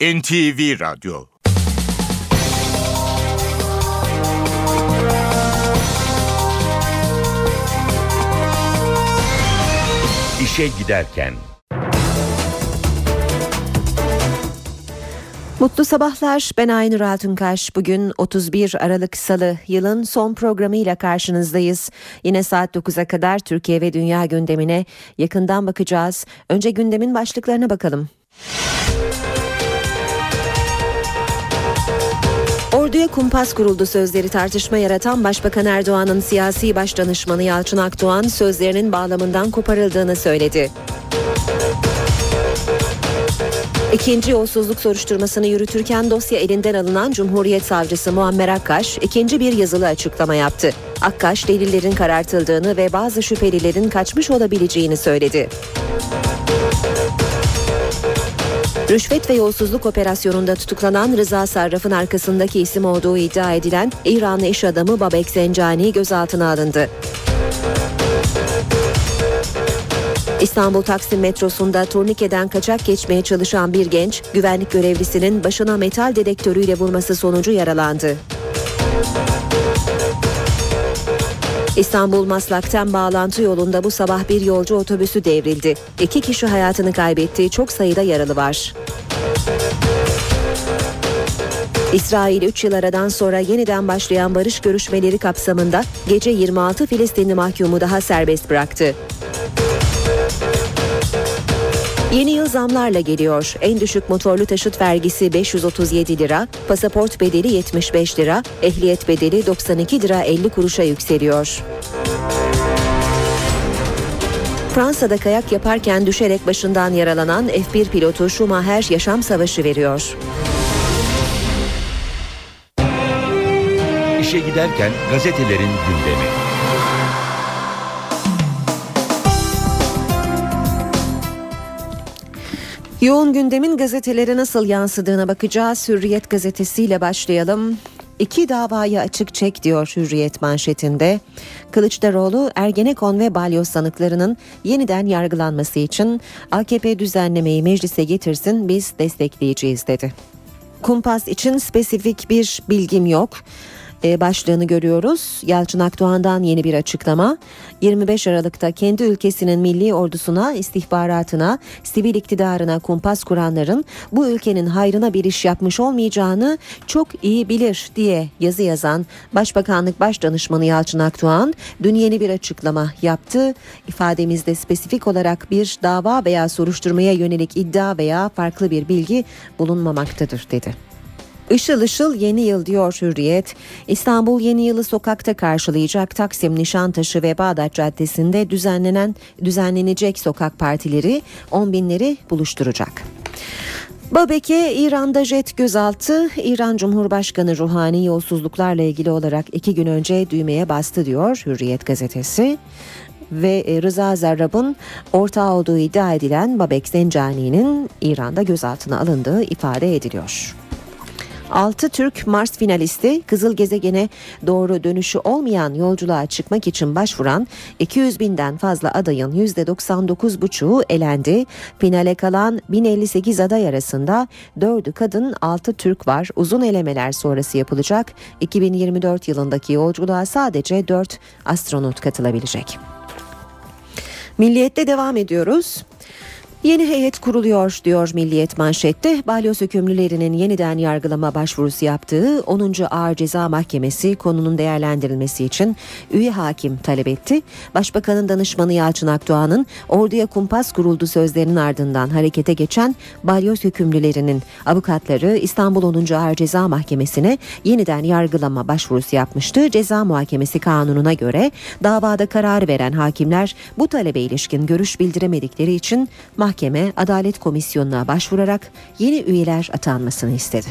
NTV Radyo İşe Giderken Mutlu sabahlar. Ben Aynur Altunkaş. Bugün 31 Aralık Salı yılın son programıyla karşınızdayız. Yine saat 9'a kadar Türkiye ve dünya gündemine yakından bakacağız. Önce gündemin başlıklarına bakalım. Orduya kumpas kuruldu sözleri tartışma yaratan Başbakan Erdoğan'ın siyasi başdanışmanı Yalçın Akdoğan sözlerinin bağlamından koparıldığını söyledi. İkinci yolsuzluk soruşturmasını yürütürken dosya elinden alınan Cumhuriyet Savcısı Muammer Akkaş ikinci bir yazılı açıklama yaptı. Akkaş delillerin karartıldığını ve bazı şüphelilerin kaçmış olabileceğini söyledi. Rüşvet ve yolsuzluk operasyonunda tutuklanan Rıza Sarraf'ın arkasındaki isim olduğu iddia edilen İranlı iş adamı Babek Zencani gözaltına alındı. İstanbul Taksim metrosunda turnikeden kaçak geçmeye çalışan bir genç, güvenlik görevlisinin başına metal dedektörüyle vurması sonucu yaralandı. İstanbul Maslak'tan bağlantı yolunda bu sabah bir yolcu otobüsü devrildi. İki kişi hayatını kaybetti, çok sayıda yaralı var. İsrail 3 yıl aradan sonra yeniden başlayan barış görüşmeleri kapsamında gece 26 Filistinli mahkumu daha serbest bıraktı. Yeni yıl zamlarla geliyor. En düşük motorlu taşıt vergisi 537 lira, pasaport bedeli 75 lira, ehliyet bedeli 92 lira 50 kuruşa yükseliyor. Fransa'da kayak yaparken düşerek başından yaralanan F1 pilotu Schumacher yaşam savaşı veriyor. İşe giderken gazetelerin gündemi. Yoğun gündemin gazetelere nasıl yansıdığına bakacağız. Hürriyet gazetesiyle başlayalım. İki davayı açık çek diyor Hürriyet manşetinde. Kılıçdaroğlu Ergenekon ve Balyoz sanıklarının yeniden yargılanması için AKP düzenlemeyi meclise getirsin biz destekleyeceğiz dedi. Kumpas için spesifik bir bilgim yok. E, başlığını görüyoruz. Yalçın Akdoğan'dan yeni bir açıklama. 25 Aralık'ta kendi ülkesinin milli ordusuna, istihbaratına, sivil iktidarına kumpas kuranların bu ülkenin hayrına bir iş yapmış olmayacağını çok iyi bilir diye yazı yazan Başbakanlık Başdanışmanı Yalçın Akdoğan dün yeni bir açıklama yaptı. İfademizde spesifik olarak bir dava veya soruşturmaya yönelik iddia veya farklı bir bilgi bulunmamaktadır dedi. Işıl ışıl yeni yıl diyor Hürriyet. İstanbul yeni yılı sokakta karşılayacak Taksim, Nişantaşı ve Bağdat Caddesi'nde düzenlenen düzenlenecek sokak partileri on binleri buluşturacak. Babek'e İran'da jet gözaltı, İran Cumhurbaşkanı Ruhani yolsuzluklarla ilgili olarak iki gün önce düğmeye bastı diyor Hürriyet gazetesi ve Rıza Zarrab'ın ortağı olduğu iddia edilen Babek Zencani'nin İran'da gözaltına alındığı ifade ediliyor. 6 Türk Mars finalisti Kızıl Gezegen'e doğru dönüşü olmayan yolculuğa çıkmak için başvuran 200 binden fazla adayın %99,5'u elendi. Finale kalan 1058 aday arasında 4'ü kadın 6 Türk var. Uzun elemeler sonrası yapılacak. 2024 yılındaki yolculuğa sadece 4 astronot katılabilecek. Milliyette devam ediyoruz. Yeni heyet kuruluyor diyor Milliyet manşette. Balyoz hükümlülerinin yeniden yargılama başvurusu yaptığı 10. Ağır Ceza Mahkemesi konunun değerlendirilmesi için üye hakim talep etti. Başbakanın danışmanı Yalçın Akdoğan'ın orduya kumpas kuruldu sözlerinin ardından harekete geçen balyoz hükümlülerinin avukatları İstanbul 10. Ağır Ceza Mahkemesi'ne yeniden yargılama başvurusu yapmıştı. Ceza Muhakemesi kanununa göre davada karar veren hakimler bu talebe ilişkin görüş bildiremedikleri için mahkeme mahkeme Adalet Komisyonu'na başvurarak yeni üyeler atanmasını istedi.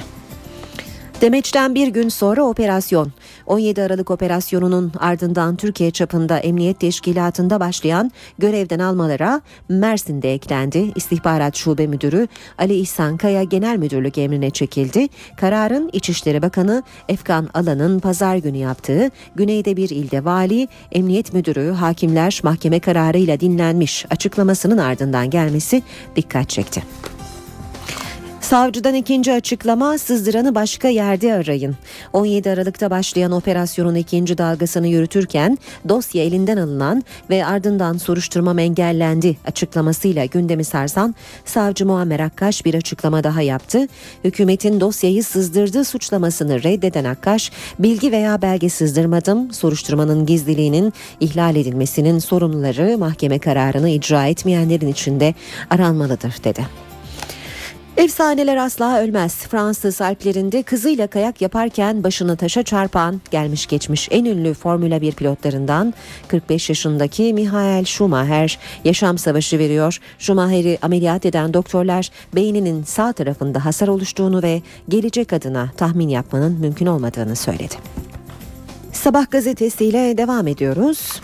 Demeçten bir gün sonra operasyon 17 Aralık operasyonunun ardından Türkiye çapında emniyet teşkilatında başlayan görevden almalara Mersin'de eklendi. İstihbarat Şube Müdürü Ali İhsan Kaya Genel Müdürlük emrine çekildi. Kararın İçişleri Bakanı Efkan Alan'ın pazar günü yaptığı güneyde bir ilde vali, emniyet müdürü, hakimler mahkeme kararıyla dinlenmiş açıklamasının ardından gelmesi dikkat çekti. Savcıdan ikinci açıklama sızdıranı başka yerde arayın. 17 Aralık'ta başlayan operasyonun ikinci dalgasını yürütürken dosya elinden alınan ve ardından soruşturmam engellendi açıklamasıyla gündemi sarsan savcı Muammer Akkaş bir açıklama daha yaptı. Hükümetin dosyayı sızdırdığı suçlamasını reddeden Akkaş bilgi veya belge sızdırmadım soruşturmanın gizliliğinin ihlal edilmesinin sorumluları mahkeme kararını icra etmeyenlerin içinde aranmalıdır dedi. Efsaneler asla ölmez. Fransız Alplerinde kızıyla kayak yaparken başını taşa çarpan gelmiş geçmiş en ünlü Formula 1 pilotlarından 45 yaşındaki Michael Schumacher yaşam savaşı veriyor. Schumacher'i ameliyat eden doktorlar beyninin sağ tarafında hasar oluştuğunu ve gelecek adına tahmin yapmanın mümkün olmadığını söyledi. Sabah gazetesiyle devam ediyoruz.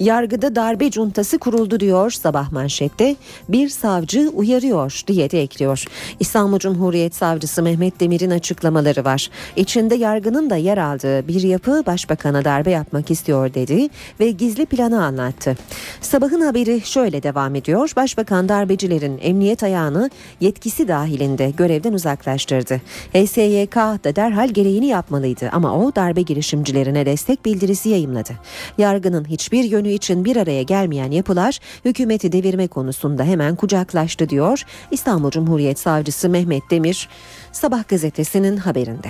Yargıda darbe cuntası kuruldu diyor sabah manşette. Bir savcı uyarıyor diye de ekliyor. İstanbul Cumhuriyet Savcısı Mehmet Demir'in açıklamaları var. İçinde yargının da yer aldığı bir yapı başbakana darbe yapmak istiyor dedi ve gizli planı anlattı. Sabahın haberi şöyle devam ediyor. Başbakan darbecilerin emniyet ayağını yetkisi dahilinde görevden uzaklaştırdı. HSYK da derhal gereğini yapmalıydı ama o darbe girişimcilerine destek bildirisi yayımladı. Yargının hiçbir yönü bütünlüğü için bir araya gelmeyen yapılar hükümeti devirme konusunda hemen kucaklaştı diyor İstanbul Cumhuriyet Savcısı Mehmet Demir Sabah gazetesinin haberinde.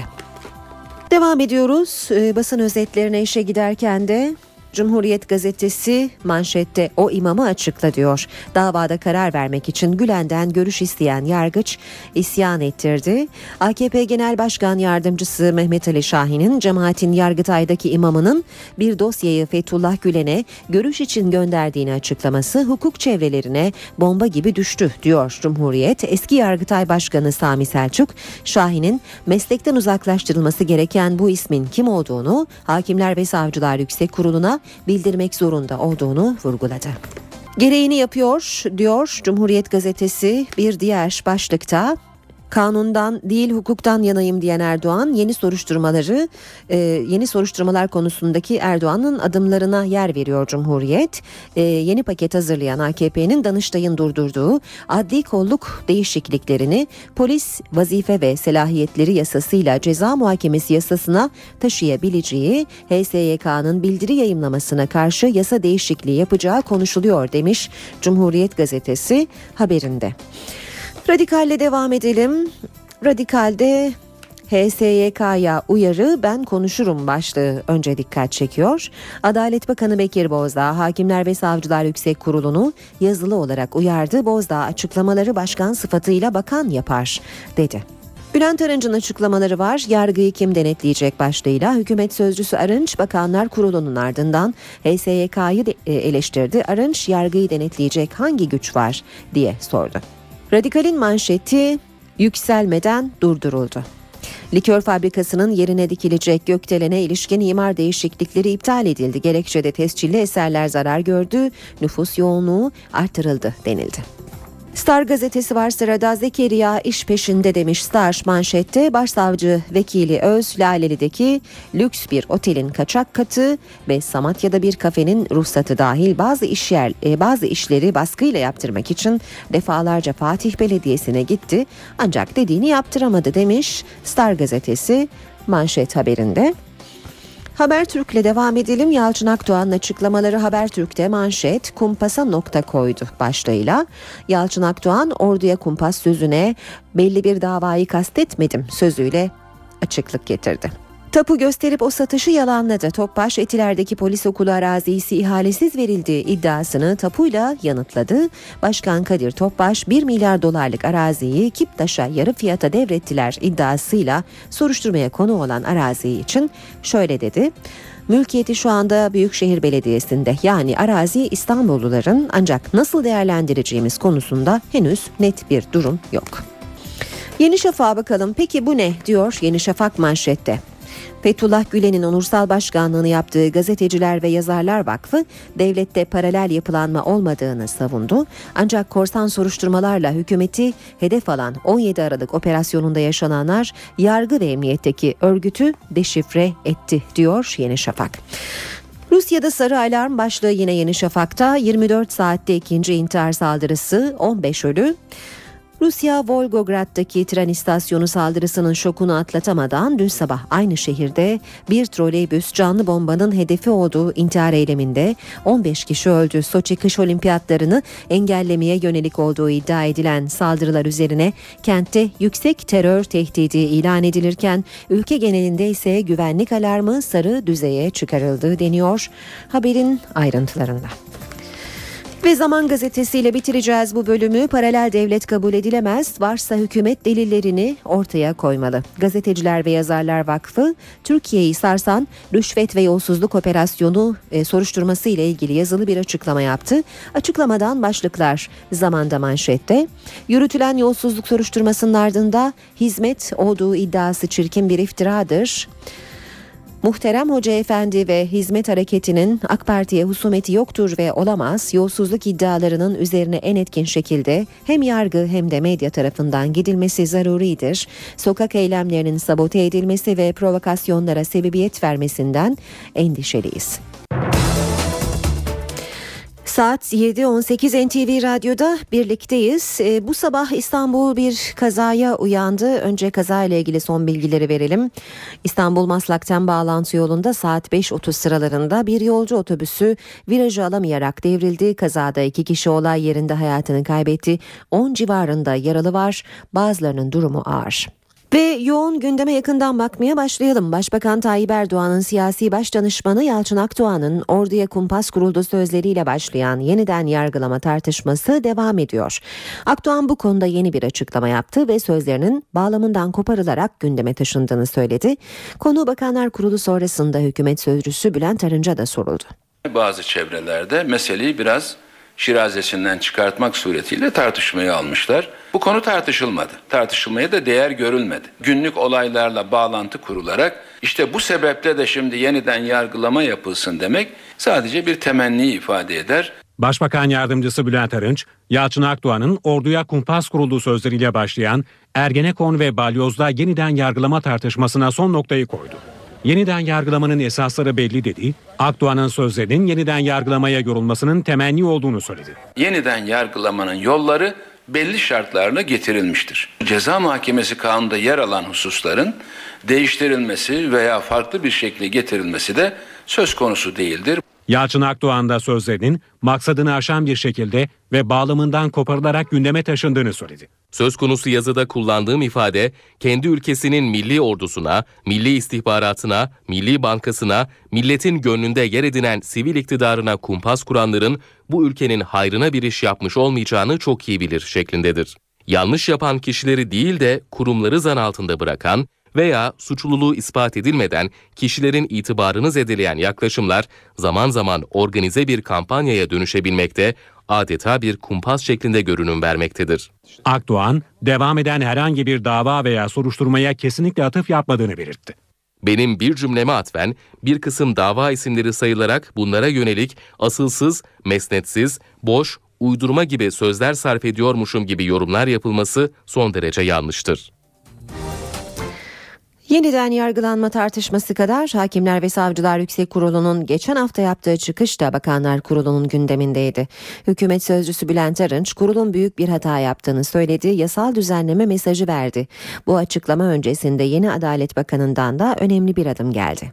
Devam ediyoruz. Ee, basın özetlerine işe giderken de Cumhuriyet gazetesi manşette o imamı açıkla diyor. Davada karar vermek için Gülen'den görüş isteyen yargıç isyan ettirdi. AKP Genel Başkan Yardımcısı Mehmet Ali Şahin'in cemaatin Yargıtay'daki imamının bir dosyayı Fethullah Gülen'e görüş için gönderdiğini açıklaması hukuk çevrelerine bomba gibi düştü diyor Cumhuriyet. Eski Yargıtay Başkanı Sami Selçuk, Şahin'in meslekten uzaklaştırılması gereken bu ismin kim olduğunu Hakimler ve Savcılar Yüksek Kurulu'na bildirmek zorunda olduğunu vurguladı. Gereğini yapıyor diyor Cumhuriyet gazetesi bir diğer başlıkta kanundan değil hukuktan yanayım diyen Erdoğan yeni soruşturmaları e, yeni soruşturmalar konusundaki Erdoğan'ın adımlarına yer veriyor Cumhuriyet. E, yeni paket hazırlayan AKP'nin Danıştay'ın durdurduğu adli kolluk değişikliklerini polis vazife ve selahiyetleri yasasıyla ceza muhakemesi yasasına taşıyabileceği HSYK'nın bildiri yayımlamasına karşı yasa değişikliği yapacağı konuşuluyor demiş Cumhuriyet gazetesi haberinde. Radikalle devam edelim. Radikalde HSYK'ya uyarı ben konuşurum başlığı önce dikkat çekiyor. Adalet Bakanı Bekir Bozdağ Hakimler ve Savcılar Yüksek Kurulu'nu yazılı olarak uyardı. Bozdağ açıklamaları başkan sıfatıyla bakan yapar dedi. Bülent Arınç'ın açıklamaları var. Yargıyı kim denetleyecek başlığıyla hükümet sözcüsü Arınç Bakanlar Kurulu'nun ardından HSYK'yı e, eleştirdi. Arınç yargıyı denetleyecek hangi güç var diye sordu. Radikal'in manşeti yükselmeden durduruldu. Likör fabrikasının yerine dikilecek gökdelene ilişkin imar değişiklikleri iptal edildi. Gerekçede tescilli eserler zarar gördü, nüfus yoğunluğu artırıldı denildi. Star gazetesi var sırada. Zekeriya iş peşinde demiş. Star manşette başsavcı vekili Öz Laleli'deki lüks bir otelin kaçak katı ve Samatya'da bir kafenin ruhsatı dahil bazı iş yer, e, bazı işleri baskıyla yaptırmak için defalarca Fatih Belediyesi'ne gitti. Ancak dediğini yaptıramadı demiş Star gazetesi manşet haberinde. Habertürk'le devam edelim. Yalçın Akdoğan'ın açıklamaları Habertürk'te manşet kumpasa nokta koydu başlığıyla. Yalçın Akdoğan orduya kumpas sözüne belli bir davayı kastetmedim sözüyle açıklık getirdi. Tapu gösterip o satışı yalanladı. Topbaş Etiler'deki polis okulu arazisi ihalesiz verildiği iddiasını tapuyla yanıtladı. Başkan Kadir Topbaş 1 milyar dolarlık araziyi Kiptaş'a yarı fiyata devrettiler iddiasıyla soruşturmaya konu olan arazi için şöyle dedi. Mülkiyeti şu anda Büyükşehir Belediyesi'nde yani arazi İstanbulluların ancak nasıl değerlendireceğimiz konusunda henüz net bir durum yok. Yeni Şafak'a bakalım. Peki bu ne diyor Yeni Şafak manşette. Fethullah Gülen'in onursal başkanlığını yaptığı Gazeteciler ve Yazarlar Vakfı devlette paralel yapılanma olmadığını savundu. Ancak korsan soruşturmalarla hükümeti hedef alan 17 Aralık operasyonunda yaşananlar yargı ve emniyetteki örgütü deşifre etti diyor Yeni Şafak. Rusya'da sarı alarm başlığı yine Yeni Şafak'ta 24 saatte ikinci intihar saldırısı 15 ölü. Rusya Volgograd'daki tren istasyonu saldırısının şokunu atlatamadan dün sabah aynı şehirde bir troleybüs canlı bombanın hedefi olduğu intihar eyleminde 15 kişi öldü. Soçi kış olimpiyatlarını engellemeye yönelik olduğu iddia edilen saldırılar üzerine kentte yüksek terör tehdidi ilan edilirken ülke genelinde ise güvenlik alarmı sarı düzeye çıkarıldı deniyor haberin ayrıntılarında. Ve Zaman Gazetesi'yle bitireceğiz bu bölümü. Paralel devlet kabul edilemez. Varsa hükümet delillerini ortaya koymalı. Gazeteciler ve Yazarlar Vakfı Türkiye'yi sarsan rüşvet ve yolsuzluk operasyonu e, soruşturması ile ilgili yazılı bir açıklama yaptı. Açıklamadan başlıklar zamanda manşette. Yürütülen yolsuzluk soruşturmasının ardında hizmet olduğu iddiası çirkin bir iftiradır. Muhterem Hoca Efendi ve Hizmet Hareketi'nin AK Parti'ye husumeti yoktur ve olamaz. Yolsuzluk iddialarının üzerine en etkin şekilde hem yargı hem de medya tarafından gidilmesi zaruridir. Sokak eylemlerinin sabote edilmesi ve provokasyonlara sebebiyet vermesinden endişeliyiz. Saat 7.18 NTV Radyo'da birlikteyiz. E, bu sabah İstanbul bir kazaya uyandı. Önce kaza ile ilgili son bilgileri verelim. İstanbul Maslak'tan bağlantı yolunda saat 5.30 sıralarında bir yolcu otobüsü virajı alamayarak devrildi. Kazada iki kişi olay yerinde hayatını kaybetti. 10 civarında yaralı var. Bazılarının durumu ağır. Ve yoğun gündeme yakından bakmaya başlayalım. Başbakan Tayyip Erdoğan'ın siyasi başdanışmanı Yalçın Akdoğan'ın orduya kumpas kuruldu sözleriyle başlayan yeniden yargılama tartışması devam ediyor. Akdoğan bu konuda yeni bir açıklama yaptı ve sözlerinin bağlamından koparılarak gündeme taşındığını söyledi. Konu Bakanlar Kurulu sonrasında hükümet sözcüsü Bülent Arınç'a da soruldu. Bazı çevrelerde meseleyi biraz şirazesinden çıkartmak suretiyle tartışmayı almışlar. Bu konu tartışılmadı. Tartışılmaya da değer görülmedi. Günlük olaylarla bağlantı kurularak işte bu sebeple de şimdi yeniden yargılama yapılsın demek sadece bir temenni ifade eder. Başbakan Yardımcısı Bülent Arınç, Yalçın Akdoğan'ın orduya kumpas kurulduğu sözleriyle başlayan Ergenekon ve Balyoz'da yeniden yargılama tartışmasına son noktayı koydu. Yeniden yargılamanın esasları belli dedi. Akdoğan'ın sözlerinin yeniden yargılamaya yorulmasının temenni olduğunu söyledi. Yeniden yargılamanın yolları belli şartlarla getirilmiştir. Ceza Mahkemesi kanunda yer alan hususların değiştirilmesi veya farklı bir şekilde getirilmesi de söz konusu değildir. Yalçın Akdoğan da sözlerinin maksadını aşan bir şekilde ve bağlamından koparılarak gündeme taşındığını söyledi. Söz konusu yazıda kullandığım ifade kendi ülkesinin milli ordusuna, milli istihbaratına, milli bankasına, milletin gönlünde yer edinen sivil iktidarına kumpas kuranların bu ülkenin hayrına bir iş yapmış olmayacağını çok iyi bilir şeklindedir. Yanlış yapan kişileri değil de kurumları zan altında bırakan veya suçluluğu ispat edilmeden kişilerin itibarını zedeleyen yaklaşımlar zaman zaman organize bir kampanyaya dönüşebilmekte, adeta bir kumpas şeklinde görünüm vermektedir. Akdoğan, devam eden herhangi bir dava veya soruşturmaya kesinlikle atıf yapmadığını belirtti. Benim bir cümleme atfen bir kısım dava isimleri sayılarak bunlara yönelik asılsız, mesnetsiz, boş, uydurma gibi sözler sarf ediyormuşum gibi yorumlar yapılması son derece yanlıştır. Yeniden yargılanma tartışması kadar Hakimler ve Savcılar Yüksek Kurulu'nun geçen hafta yaptığı çıkış da Bakanlar Kurulu'nun gündemindeydi. Hükümet sözcüsü Bülent Arınç kurulun büyük bir hata yaptığını söyledi, yasal düzenleme mesajı verdi. Bu açıklama öncesinde yeni Adalet Bakanı'ndan da önemli bir adım geldi.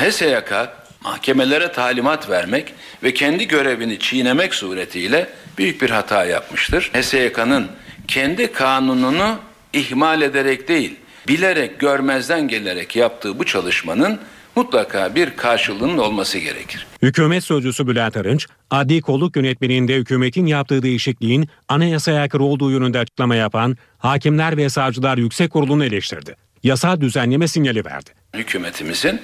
HSYK mahkemelere talimat vermek ve kendi görevini çiğnemek suretiyle büyük bir hata yapmıştır. HSYK'nın kendi kanununu ihmal ederek değil, bilerek görmezden gelerek yaptığı bu çalışmanın mutlaka bir karşılığının olması gerekir. Hükümet sözcüsü Bülent Arınç, adli kolluk yönetmeliğinde hükümetin yaptığı değişikliğin anayasaya aykırı olduğu yönünde açıklama yapan Hakimler ve Savcılar Yüksek Kurulu'nu eleştirdi. Yasal düzenleme sinyali verdi. Hükümetimizin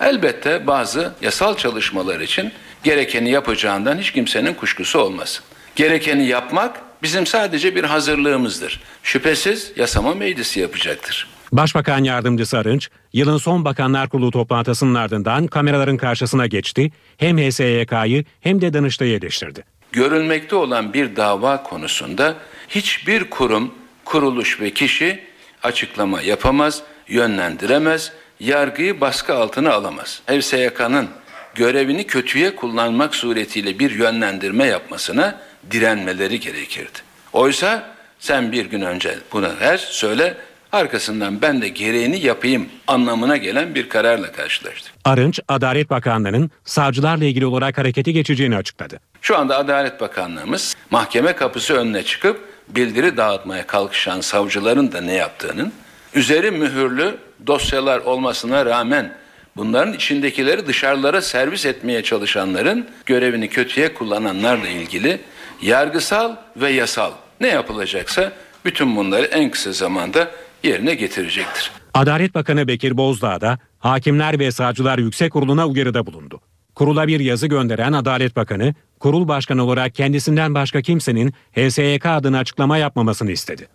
elbette bazı yasal çalışmalar için gerekeni yapacağından hiç kimsenin kuşkusu olmasın. Gerekeni yapmak bizim sadece bir hazırlığımızdır. Şüphesiz yasama meclisi yapacaktır. Başbakan Yardımcısı Arınç, yılın son Bakanlar Kurulu toplantısının ardından kameraların karşısına geçti, hem HSYK'yı hem de Danıştay'ı eleştirdi. Görülmekte olan bir dava konusunda hiçbir kurum, kuruluş ve kişi açıklama yapamaz, yönlendiremez, yargıyı baskı altına alamaz. HSYK'nın görevini kötüye kullanmak suretiyle bir yönlendirme yapmasına direnmeleri gerekirdi. Oysa sen bir gün önce bunu her söyle arkasından ben de gereğini yapayım anlamına gelen bir kararla karşılaştık. Arınç, Adalet Bakanlığı'nın savcılarla ilgili olarak harekete geçeceğini açıkladı. Şu anda Adalet Bakanlığımız mahkeme kapısı önüne çıkıp bildiri dağıtmaya kalkışan savcıların da ne yaptığının, üzeri mühürlü dosyalar olmasına rağmen bunların içindekileri dışarılara servis etmeye çalışanların görevini kötüye kullananlarla ilgili yargısal ve yasal ne yapılacaksa bütün bunları en kısa zamanda yerine getirecektir. Adalet Bakanı Bekir Bozdağ da Hakimler ve Savcılar Yüksek Kurulu'na uyarıda bulundu. Kurula bir yazı gönderen Adalet Bakanı, kurul başkanı olarak kendisinden başka kimsenin HSYK adına açıklama yapmamasını istedi.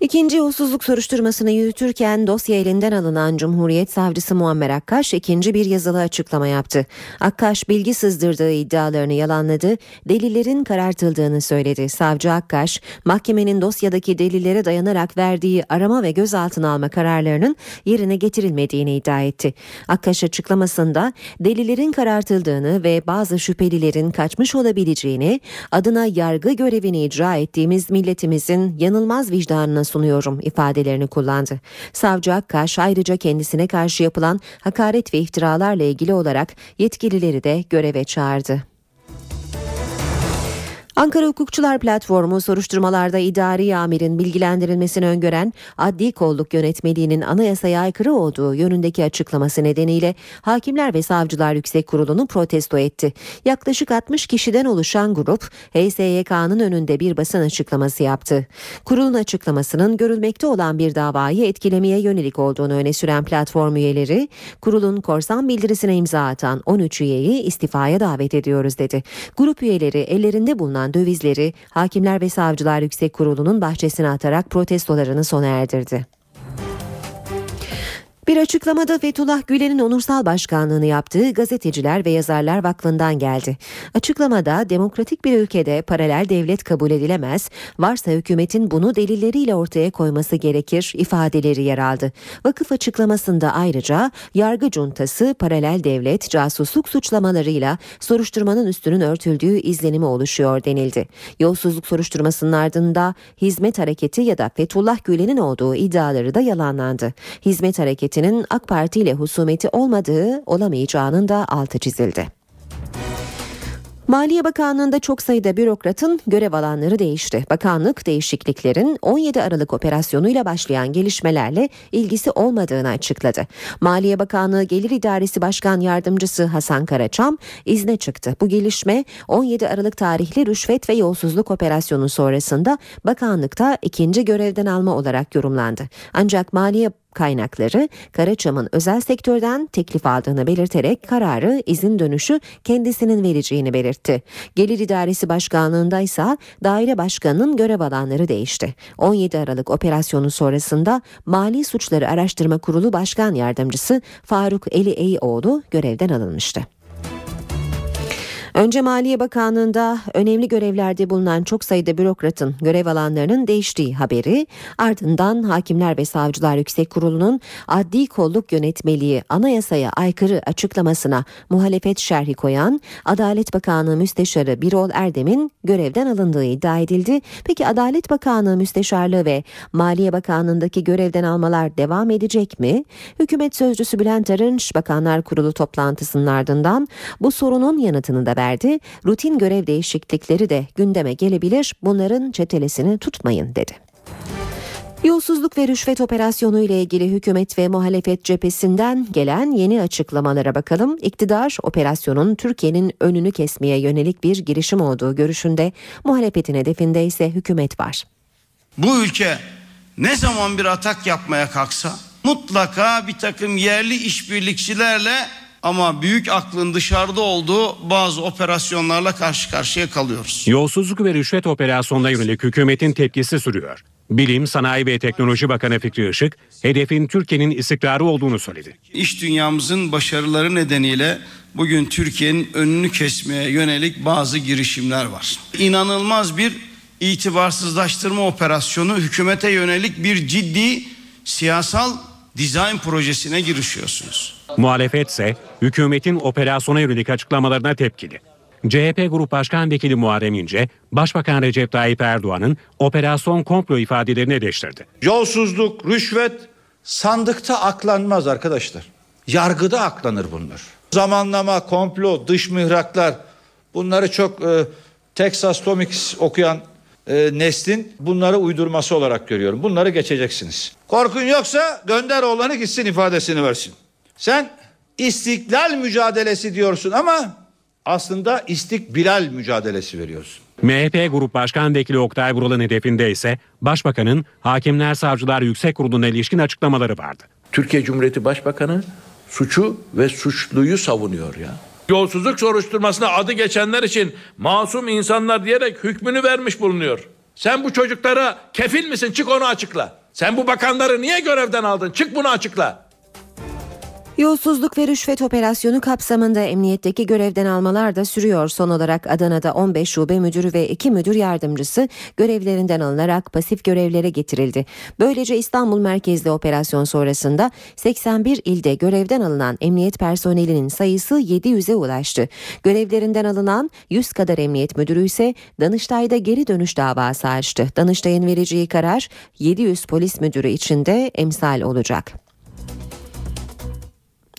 İkinci yolsuzluk soruşturmasını yürütürken dosya elinden alınan Cumhuriyet Savcısı Muammer Akkaş ikinci bir yazılı açıklama yaptı. Akkaş bilgi sızdırdığı iddialarını yalanladı, delillerin karartıldığını söyledi. Savcı Akkaş, mahkemenin dosyadaki delillere dayanarak verdiği arama ve gözaltına alma kararlarının yerine getirilmediğini iddia etti. Akkaş açıklamasında delillerin karartıldığını ve bazı şüphelilerin kaçmış olabileceğini, adına yargı görevini icra ettiğimiz milletimizin yanılmaz vicdanına sunuyorum ifadelerini kullandı. Savcı Akkaş ayrıca kendisine karşı yapılan hakaret ve iftiralarla ilgili olarak yetkilileri de göreve çağırdı. Ankara Hukukçular Platformu soruşturmalarda idari amirin bilgilendirilmesini öngören adli kolluk yönetmeliğinin anayasaya aykırı olduğu yönündeki açıklaması nedeniyle Hakimler ve Savcılar Yüksek Kurulu'nu protesto etti. Yaklaşık 60 kişiden oluşan grup HSYK'nın önünde bir basın açıklaması yaptı. Kurulun açıklamasının görülmekte olan bir davayı etkilemeye yönelik olduğunu öne süren platform üyeleri kurulun korsan bildirisine imza atan 13 üyeyi istifaya davet ediyoruz dedi. Grup üyeleri ellerinde bulunan dövizleri Hakimler ve Savcılar Yüksek Kurulu'nun bahçesine atarak protestolarını sona erdirdi. Bir açıklamada Fethullah Gülen'in onursal başkanlığını yaptığı Gazeteciler ve Yazarlar Vakfı'ndan geldi. Açıklamada demokratik bir ülkede paralel devlet kabul edilemez, varsa hükümetin bunu delilleriyle ortaya koyması gerekir ifadeleri yer aldı. Vakıf açıklamasında ayrıca yargı cuntası paralel devlet casusluk suçlamalarıyla soruşturmanın üstünün örtüldüğü izlenimi oluşuyor denildi. Yolsuzluk soruşturmasının ardında hizmet hareketi ya da Fethullah Gülen'in olduğu iddiaları da yalanlandı. Hizmet hareketi Partisi'nin AK Parti ile husumeti olmadığı olamayacağının da altı çizildi. Maliye Bakanlığı'nda çok sayıda bürokratın görev alanları değişti. Bakanlık değişikliklerin 17 Aralık operasyonuyla başlayan gelişmelerle ilgisi olmadığını açıkladı. Maliye Bakanlığı Gelir İdaresi Başkan Yardımcısı Hasan Karaçam izne çıktı. Bu gelişme 17 Aralık tarihli rüşvet ve yolsuzluk operasyonu sonrasında bakanlıkta ikinci görevden alma olarak yorumlandı. Ancak Maliye kaynakları Karaçam'ın özel sektörden teklif aldığını belirterek kararı izin dönüşü kendisinin vereceğini belirtti. Gelir İdaresi Başkanlığında ise daire başkanının görev alanları değişti. 17 Aralık operasyonu sonrasında Mali Suçları Araştırma Kurulu Başkan Yardımcısı Faruk Eli Eyoğlu görevden alınmıştı. Önce Maliye Bakanlığı'nda önemli görevlerde bulunan çok sayıda bürokratın görev alanlarının değiştiği haberi ardından Hakimler ve Savcılar Yüksek Kurulu'nun adli kolluk yönetmeliği anayasaya aykırı açıklamasına muhalefet şerhi koyan Adalet Bakanlığı Müsteşarı Birol Erdem'in görevden alındığı iddia edildi. Peki Adalet Bakanlığı Müsteşarlığı ve Maliye Bakanlığı'ndaki görevden almalar devam edecek mi? Hükümet Sözcüsü Bülent Arınç Bakanlar Kurulu toplantısının ardından bu sorunun yanıtını da verdi. Rutin görev değişiklikleri de gündeme gelebilir. Bunların çetelesini tutmayın dedi. Yolsuzluk ve rüşvet operasyonu ile ilgili hükümet ve muhalefet cephesinden gelen yeni açıklamalara bakalım. İktidar operasyonun Türkiye'nin önünü kesmeye yönelik bir girişim olduğu görüşünde, muhalefetin hedefinde ise hükümet var. Bu ülke ne zaman bir atak yapmaya kalksa mutlaka bir takım yerli işbirlikçilerle ama büyük aklın dışarıda olduğu bazı operasyonlarla karşı karşıya kalıyoruz. Yolsuzluk ve rüşvet operasyonuna yönelik hükümetin tepkisi sürüyor. Bilim, Sanayi ve Teknoloji Bakanı Fikri Işık, hedefin Türkiye'nin istikrarı olduğunu söyledi. İş dünyamızın başarıları nedeniyle bugün Türkiye'nin önünü kesmeye yönelik bazı girişimler var. İnanılmaz bir itibarsızlaştırma operasyonu hükümete yönelik bir ciddi siyasal dizayn projesine girişiyorsunuz. Muhalefet ise hükümetin operasyona yönelik açıklamalarına tepkili. CHP Grup Başkan Vekili Muharrem İnce, Başbakan Recep Tayyip Erdoğan'ın operasyon komplo ifadelerini eleştirdi. Yolsuzluk, rüşvet sandıkta aklanmaz arkadaşlar. Yargıda aklanır bunlar. Zamanlama, komplo, dış mihraklar bunları çok e, Texas Tomix okuyan e, neslin bunları uydurması olarak görüyorum. Bunları geçeceksiniz. Korkun yoksa gönder oğlanı gitsin ifadesini versin. Sen istiklal mücadelesi diyorsun ama aslında istikbilal mücadelesi veriyorsun. MHP Grup Başkan Vekili Oktay Vural'ın hedefinde ise Başbakanın Hakimler Savcılar Yüksek Kurulu'na ilişkin açıklamaları vardı. Türkiye Cumhuriyeti Başbakanı suçu ve suçluyu savunuyor ya. Yolsuzluk soruşturmasına adı geçenler için masum insanlar diyerek hükmünü vermiş bulunuyor. Sen bu çocuklara kefil misin? Çık onu açıkla. Sen bu bakanları niye görevden aldın? Çık bunu açıkla. Yolsuzluk ve rüşvet operasyonu kapsamında emniyetteki görevden almalar da sürüyor. Son olarak Adana'da 15 şube müdürü ve 2 müdür yardımcısı görevlerinden alınarak pasif görevlere getirildi. Böylece İstanbul merkezli operasyon sonrasında 81 ilde görevden alınan emniyet personelinin sayısı 700'e ulaştı. Görevlerinden alınan 100 kadar emniyet müdürü ise Danıştay'da geri dönüş davası açtı. Danıştay'ın vereceği karar 700 polis müdürü için de emsal olacak.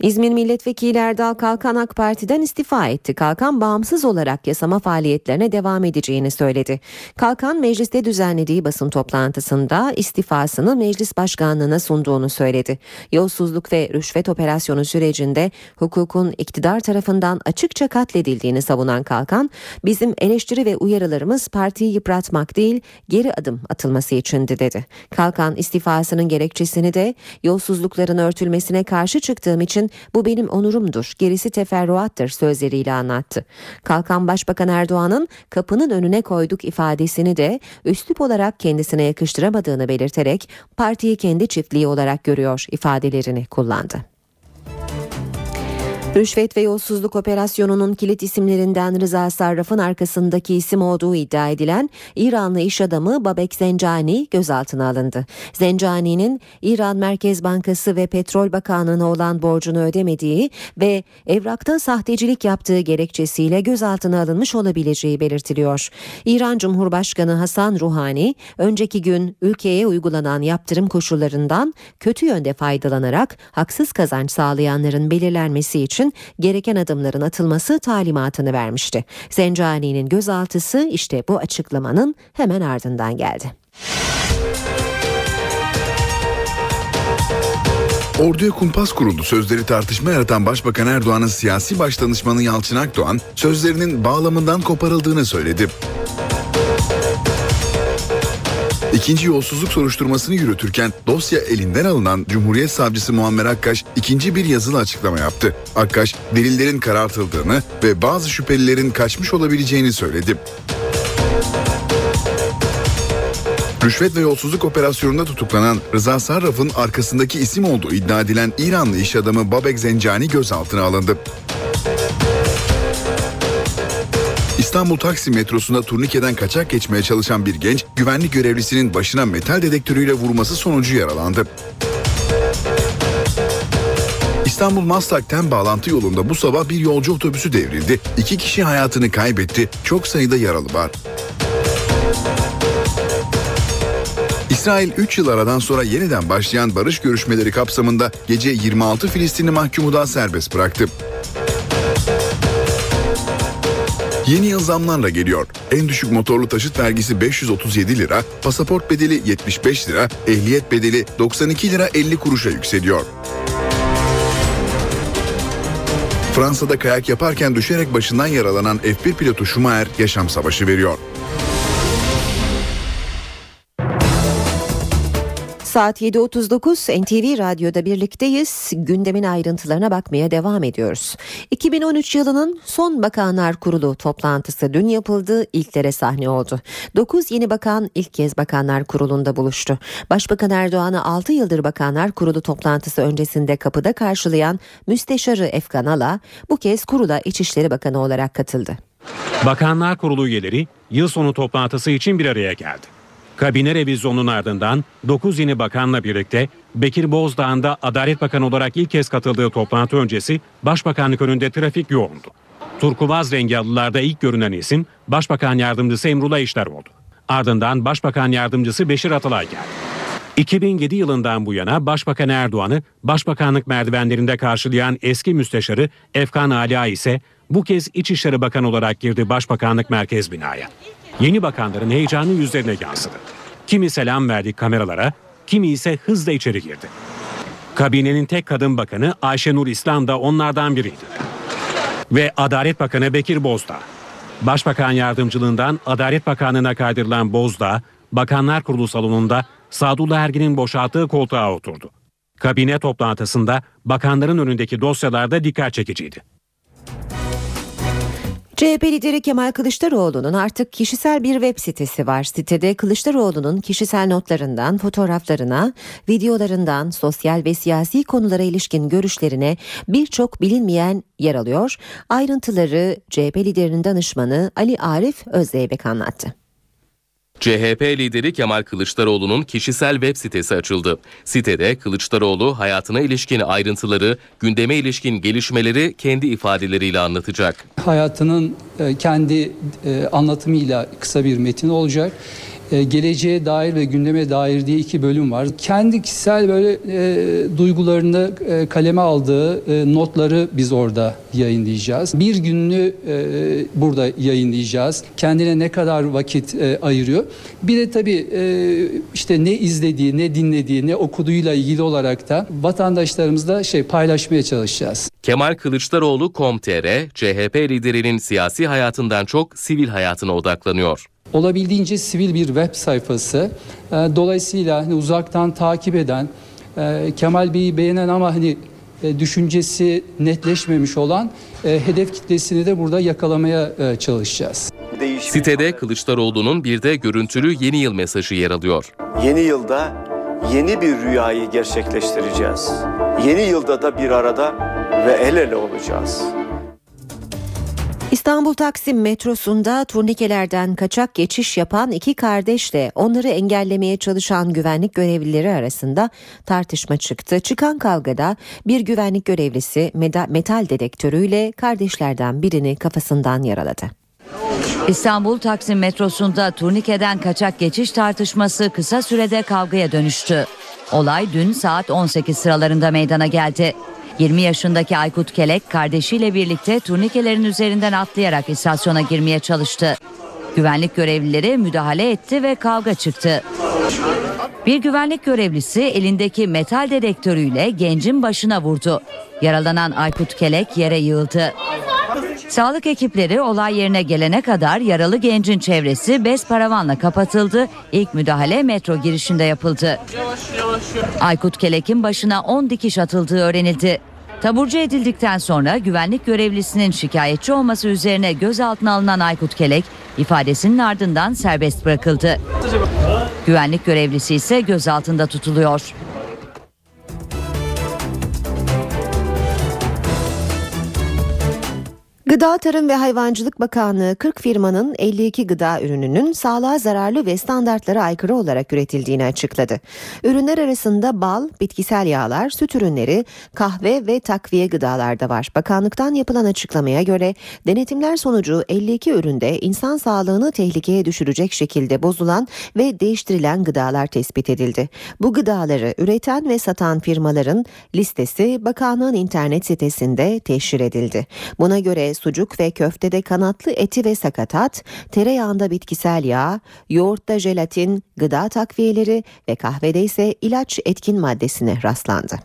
İzmir Milletvekili Erdal Kalkan AK Parti'den istifa etti. Kalkan bağımsız olarak yasama faaliyetlerine devam edeceğini söyledi. Kalkan mecliste düzenlediği basın toplantısında istifasını meclis başkanlığına sunduğunu söyledi. Yolsuzluk ve rüşvet operasyonu sürecinde hukukun iktidar tarafından açıkça katledildiğini savunan Kalkan, bizim eleştiri ve uyarılarımız partiyi yıpratmak değil, geri adım atılması içindi dedi. Kalkan istifasının gerekçesini de yolsuzlukların örtülmesine karşı çıktığım için bu benim onurumdur, gerisi teferruattır sözleriyle anlattı. Kalkan Başbakan Erdoğan'ın kapının önüne koyduk ifadesini de üslup olarak kendisine yakıştıramadığını belirterek partiyi kendi çiftliği olarak görüyor ifadelerini kullandı. Rüşvet ve yolsuzluk operasyonunun kilit isimlerinden Rıza Sarraf'ın arkasındaki isim olduğu iddia edilen İranlı iş adamı Babek Zencani gözaltına alındı. Zencani'nin İran Merkez Bankası ve Petrol Bakanlığı'na olan borcunu ödemediği ve evrakta sahtecilik yaptığı gerekçesiyle gözaltına alınmış olabileceği belirtiliyor. İran Cumhurbaşkanı Hasan Ruhani önceki gün ülkeye uygulanan yaptırım koşullarından kötü yönde faydalanarak haksız kazanç sağlayanların belirlenmesi için gereken adımların atılması talimatını vermişti. Zencani'nin gözaltısı işte bu açıklamanın hemen ardından geldi. Orduya kumpas kuruldu sözleri tartışma yaratan Başbakan Erdoğan'ın siyasi başdanışmanı Yalçın Akdoğan sözlerinin bağlamından koparıldığını söyledi. İkinci yolsuzluk soruşturmasını yürütürken dosya elinden alınan Cumhuriyet Savcısı Muammer Akkaş ikinci bir yazılı açıklama yaptı. Akkaş delillerin karartıldığını ve bazı şüphelilerin kaçmış olabileceğini söyledi. Rüşvet ve yolsuzluk operasyonunda tutuklanan Rıza Sarraf'ın arkasındaki isim olduğu iddia edilen İranlı iş adamı Babek Zencani gözaltına alındı. İstanbul Taksim metrosunda turnikeden kaçak geçmeye çalışan bir genç güvenlik görevlisinin başına metal dedektörüyle vurması sonucu yaralandı. İstanbul Maslak'ten bağlantı yolunda bu sabah bir yolcu otobüsü devrildi. İki kişi hayatını kaybetti. Çok sayıda yaralı var. İsrail 3 yıl aradan sonra yeniden başlayan barış görüşmeleri kapsamında gece 26 Filistinli mahkumu daha serbest bıraktı. Yeni yıl zamlarla geliyor. En düşük motorlu taşıt vergisi 537 lira, pasaport bedeli 75 lira, ehliyet bedeli 92 lira 50 kuruşa yükseliyor. Fransa'da kayak yaparken düşerek başından yaralanan F1 pilotu Schumacher yaşam savaşı veriyor. Saat 7.39 NTV Radyo'da birlikteyiz. Gündemin ayrıntılarına bakmaya devam ediyoruz. 2013 yılının son Bakanlar Kurulu toplantısı dün yapıldı, ilklere sahne oldu. 9 yeni bakan ilk kez Bakanlar Kurulu'nda buluştu. Başbakan Erdoğan'ı 6 yıldır Bakanlar Kurulu toplantısı öncesinde kapıda karşılayan Müsteşarı Efkan Ala bu kez kurula İçişleri Bakanı olarak katıldı. Bakanlar Kurulu üyeleri yıl sonu toplantısı için bir araya geldi. Kabine revizyonunun ardından 9 yeni bakanla birlikte Bekir Bozdağ'ın da Adalet Bakanı olarak ilk kez katıldığı toplantı öncesi Başbakanlık önünde trafik yoğundu. Turkuaz rengi halılarda ilk görünen isim Başbakan Yardımcısı Emrullah İşler oldu. Ardından Başbakan Yardımcısı Beşir Atalay geldi. 2007 yılından bu yana Başbakan Erdoğan'ı başbakanlık merdivenlerinde karşılayan eski müsteşarı Efkan Ala ise bu kez İçişleri Bakanı olarak girdi Başbakanlık Merkez binaya. Yeni bakanların heyecanı yüzlerine yansıdı. Kimi selam verdi kameralara, kimi ise hızla içeri girdi. Kabinenin tek kadın bakanı Ayşenur İslam da onlardan biriydi. Ve Adalet Bakanı Bekir Bozdağ. Başbakan yardımcılığından Adalet Bakanlığı'na kaydırılan Bozdağ, Bakanlar Kurulu salonunda Sadullah Ergin'in boşalttığı koltuğa oturdu. Kabine toplantısında bakanların önündeki dosyalarda dikkat çekiciydi. CHP lideri Kemal Kılıçdaroğlu'nun artık kişisel bir web sitesi var. Sitede Kılıçdaroğlu'nun kişisel notlarından fotoğraflarına, videolarından sosyal ve siyasi konulara ilişkin görüşlerine birçok bilinmeyen yer alıyor. Ayrıntıları CHP liderinin danışmanı Ali Arif Özdeybek anlattı. CHP lideri Kemal Kılıçdaroğlu'nun kişisel web sitesi açıldı. Sitede Kılıçdaroğlu hayatına ilişkin ayrıntıları, gündeme ilişkin gelişmeleri kendi ifadeleriyle anlatacak. Hayatının e, kendi e, anlatımıyla kısa bir metin olacak. E, geleceğe dair ve gündeme dair diye iki bölüm var. Kendi kişisel böyle e, duygularını e, kaleme aldığı e, notları biz orada yayınlayacağız. Bir gününü e, burada yayınlayacağız. Kendine ne kadar vakit e, ayırıyor. Bir de tabii e, işte ne izlediği, ne dinlediği, ne okuduğuyla ilgili olarak da vatandaşlarımızla şey paylaşmaya çalışacağız. Kemal Kılıçdaroğlu com.tr, CHP liderinin siyasi hayatından çok sivil hayatına odaklanıyor olabildiğince sivil bir web sayfası. E, dolayısıyla hani uzaktan takip eden, e, Kemal Bey'i beğenen ama hani e, düşüncesi netleşmemiş olan hedef kitlesini de burada yakalamaya çalışacağız. Sitede Kılıçdaroğlu'nun bir de görüntülü yeni yıl mesajı yer alıyor. Yeni yılda yeni bir rüyayı gerçekleştireceğiz. Yeni yılda da bir arada ve el ele olacağız. İstanbul Taksim metrosunda turnikelerden kaçak geçiş yapan iki kardeşle onları engellemeye çalışan güvenlik görevlileri arasında tartışma çıktı. Çıkan kavgada bir güvenlik görevlisi metal dedektörüyle kardeşlerden birini kafasından yaraladı. İstanbul Taksim metrosunda turnikeden kaçak geçiş tartışması kısa sürede kavgaya dönüştü. Olay dün saat 18 sıralarında meydana geldi. 20 yaşındaki Aykut Kelek kardeşiyle birlikte turnikelerin üzerinden atlayarak istasyona girmeye çalıştı. Güvenlik görevlileri müdahale etti ve kavga çıktı. Bir güvenlik görevlisi elindeki metal dedektörüyle gencin başına vurdu. Yaralanan Aykut Kelek yere yığıldı. Sağlık ekipleri olay yerine gelene kadar yaralı gencin çevresi bez paravanla kapatıldı. İlk müdahale metro girişinde yapıldı. Aykut Kelek'in başına 10 dikiş atıldığı öğrenildi. Taburcu edildikten sonra güvenlik görevlisinin şikayetçi olması üzerine gözaltına alınan Aykut Kelek ifadesinin ardından serbest bırakıldı. Güvenlik görevlisi ise gözaltında tutuluyor. Gıda Tarım ve Hayvancılık Bakanlığı 40 firmanın 52 gıda ürününün sağlığa zararlı ve standartlara aykırı olarak üretildiğini açıkladı. Ürünler arasında bal, bitkisel yağlar, süt ürünleri, kahve ve takviye gıdalar da var. Bakanlıktan yapılan açıklamaya göre denetimler sonucu 52 üründe insan sağlığını tehlikeye düşürecek şekilde bozulan ve değiştirilen gıdalar tespit edildi. Bu gıdaları üreten ve satan firmaların listesi bakanlığın internet sitesinde teşhir edildi. Buna göre sucuk ve köftede kanatlı eti ve sakatat, tereyağında bitkisel yağ, yoğurtta jelatin, gıda takviyeleri ve kahvede ise ilaç etkin maddesine rastlandı.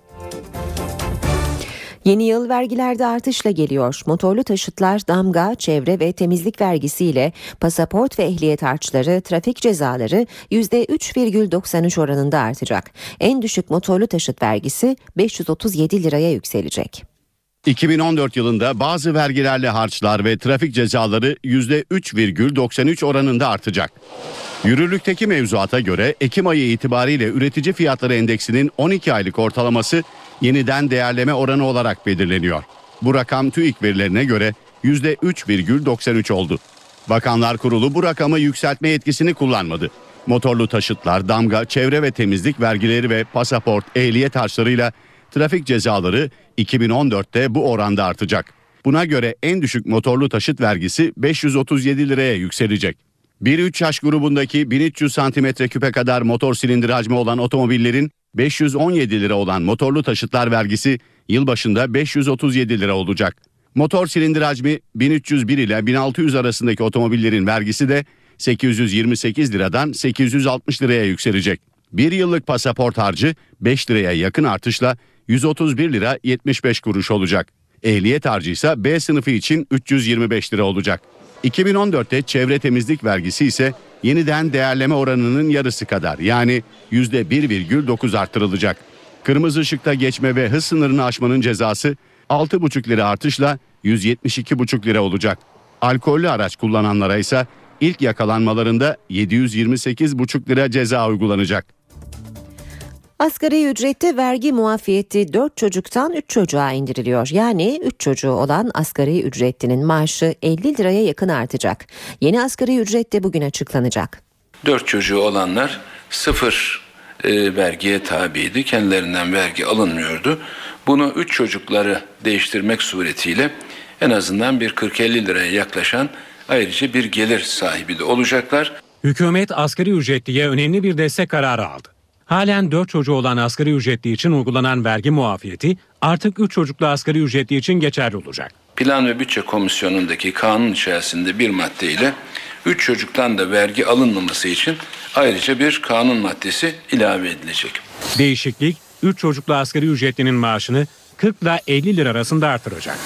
Yeni yıl vergilerde artışla geliyor. Motorlu taşıtlar damga, çevre ve temizlik vergisiyle pasaport ve ehliyet harçları, trafik cezaları %3,93 oranında artacak. En düşük motorlu taşıt vergisi 537 liraya yükselecek. 2014 yılında bazı vergilerle harçlar ve trafik cezaları %3,93 oranında artacak. Yürürlükteki mevzuata göre Ekim ayı itibariyle üretici fiyatları endeksinin 12 aylık ortalaması yeniden değerleme oranı olarak belirleniyor. Bu rakam TÜİK verilerine göre %3,93 oldu. Bakanlar Kurulu bu rakamı yükseltme yetkisini kullanmadı. Motorlu taşıtlar, damga, çevre ve temizlik vergileri ve pasaport, ehliyet harçlarıyla trafik cezaları 2014'te bu oranda artacak. Buna göre en düşük motorlu taşıt vergisi 537 liraya yükselecek. 1-3 yaş grubundaki 1300 santimetre küpe kadar motor silindir hacmi olan otomobillerin 517 lira olan motorlu taşıtlar vergisi yılbaşında 537 lira olacak. Motor silindir hacmi 1301 ile 1600 arasındaki otomobillerin vergisi de 828 liradan 860 liraya yükselecek. Bir yıllık pasaport harcı 5 liraya yakın artışla 131 lira 75 kuruş olacak. Ehliyet harcı ise B sınıfı için 325 lira olacak. 2014'te çevre temizlik vergisi ise yeniden değerleme oranının yarısı kadar yani %1,9 artırılacak. Kırmızı ışıkta geçme ve hız sınırını aşmanın cezası 6,5 lira artışla 172,5 lira olacak. Alkollü araç kullananlara ise ilk yakalanmalarında 728,5 lira ceza uygulanacak. Asgari ücrette vergi muafiyeti 4 çocuktan 3 çocuğa indiriliyor. Yani 3 çocuğu olan asgari ücretlinin maaşı 50 liraya yakın artacak. Yeni asgari ücret de bugün açıklanacak. Dört çocuğu olanlar sıfır e, vergiye tabiydi. Kendilerinden vergi alınmıyordu. Bunu üç çocukları değiştirmek suretiyle en azından bir 40-50 liraya yaklaşan ayrıca bir gelir sahibi de olacaklar. Hükümet asgari ücretliye önemli bir destek kararı aldı. Halen 4 çocuğu olan asgari ücretli için uygulanan vergi muafiyeti artık 3 çocuklu asgari ücretli için geçerli olacak. Plan ve Bütçe Komisyonu'ndaki kanun içerisinde bir madde ile 3 çocuktan da vergi alınmaması için ayrıca bir kanun maddesi ilave edilecek. Değişiklik 3 çocuklu asgari ücretlinin maaşını 40 ile 50 lira arasında artıracak.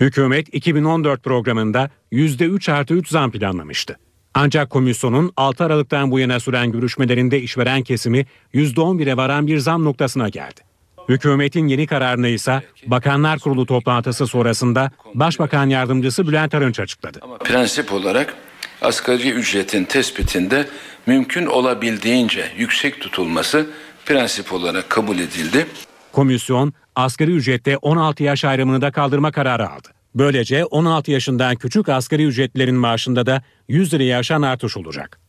Hükümet 2014 programında %3 artı 3 zam planlamıştı. Ancak komisyonun 6 Aralık'tan bu yana süren görüşmelerinde işveren kesimi %11'e varan bir zam noktasına geldi. Hükümetin yeni kararını ise Bakanlar Kurulu toplantısı sonrasında Başbakan Yardımcısı Bülent Arınç açıkladı. Prensip olarak asgari ücretin tespitinde mümkün olabildiğince yüksek tutulması prensip olarak kabul edildi. Komisyon asgari ücrette 16 yaş ayrımını da kaldırma kararı aldı. Böylece 16 yaşından küçük asgari ücretlilerin maaşında da 100 liraya aşan artış olacak.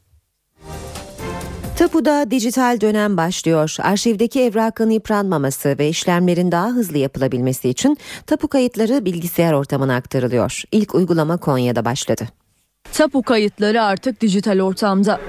Tapuda dijital dönem başlıyor. Arşivdeki evrakın yıpranmaması ve işlemlerin daha hızlı yapılabilmesi için tapu kayıtları bilgisayar ortamına aktarılıyor. İlk uygulama Konya'da başladı. Tapu kayıtları artık dijital ortamda.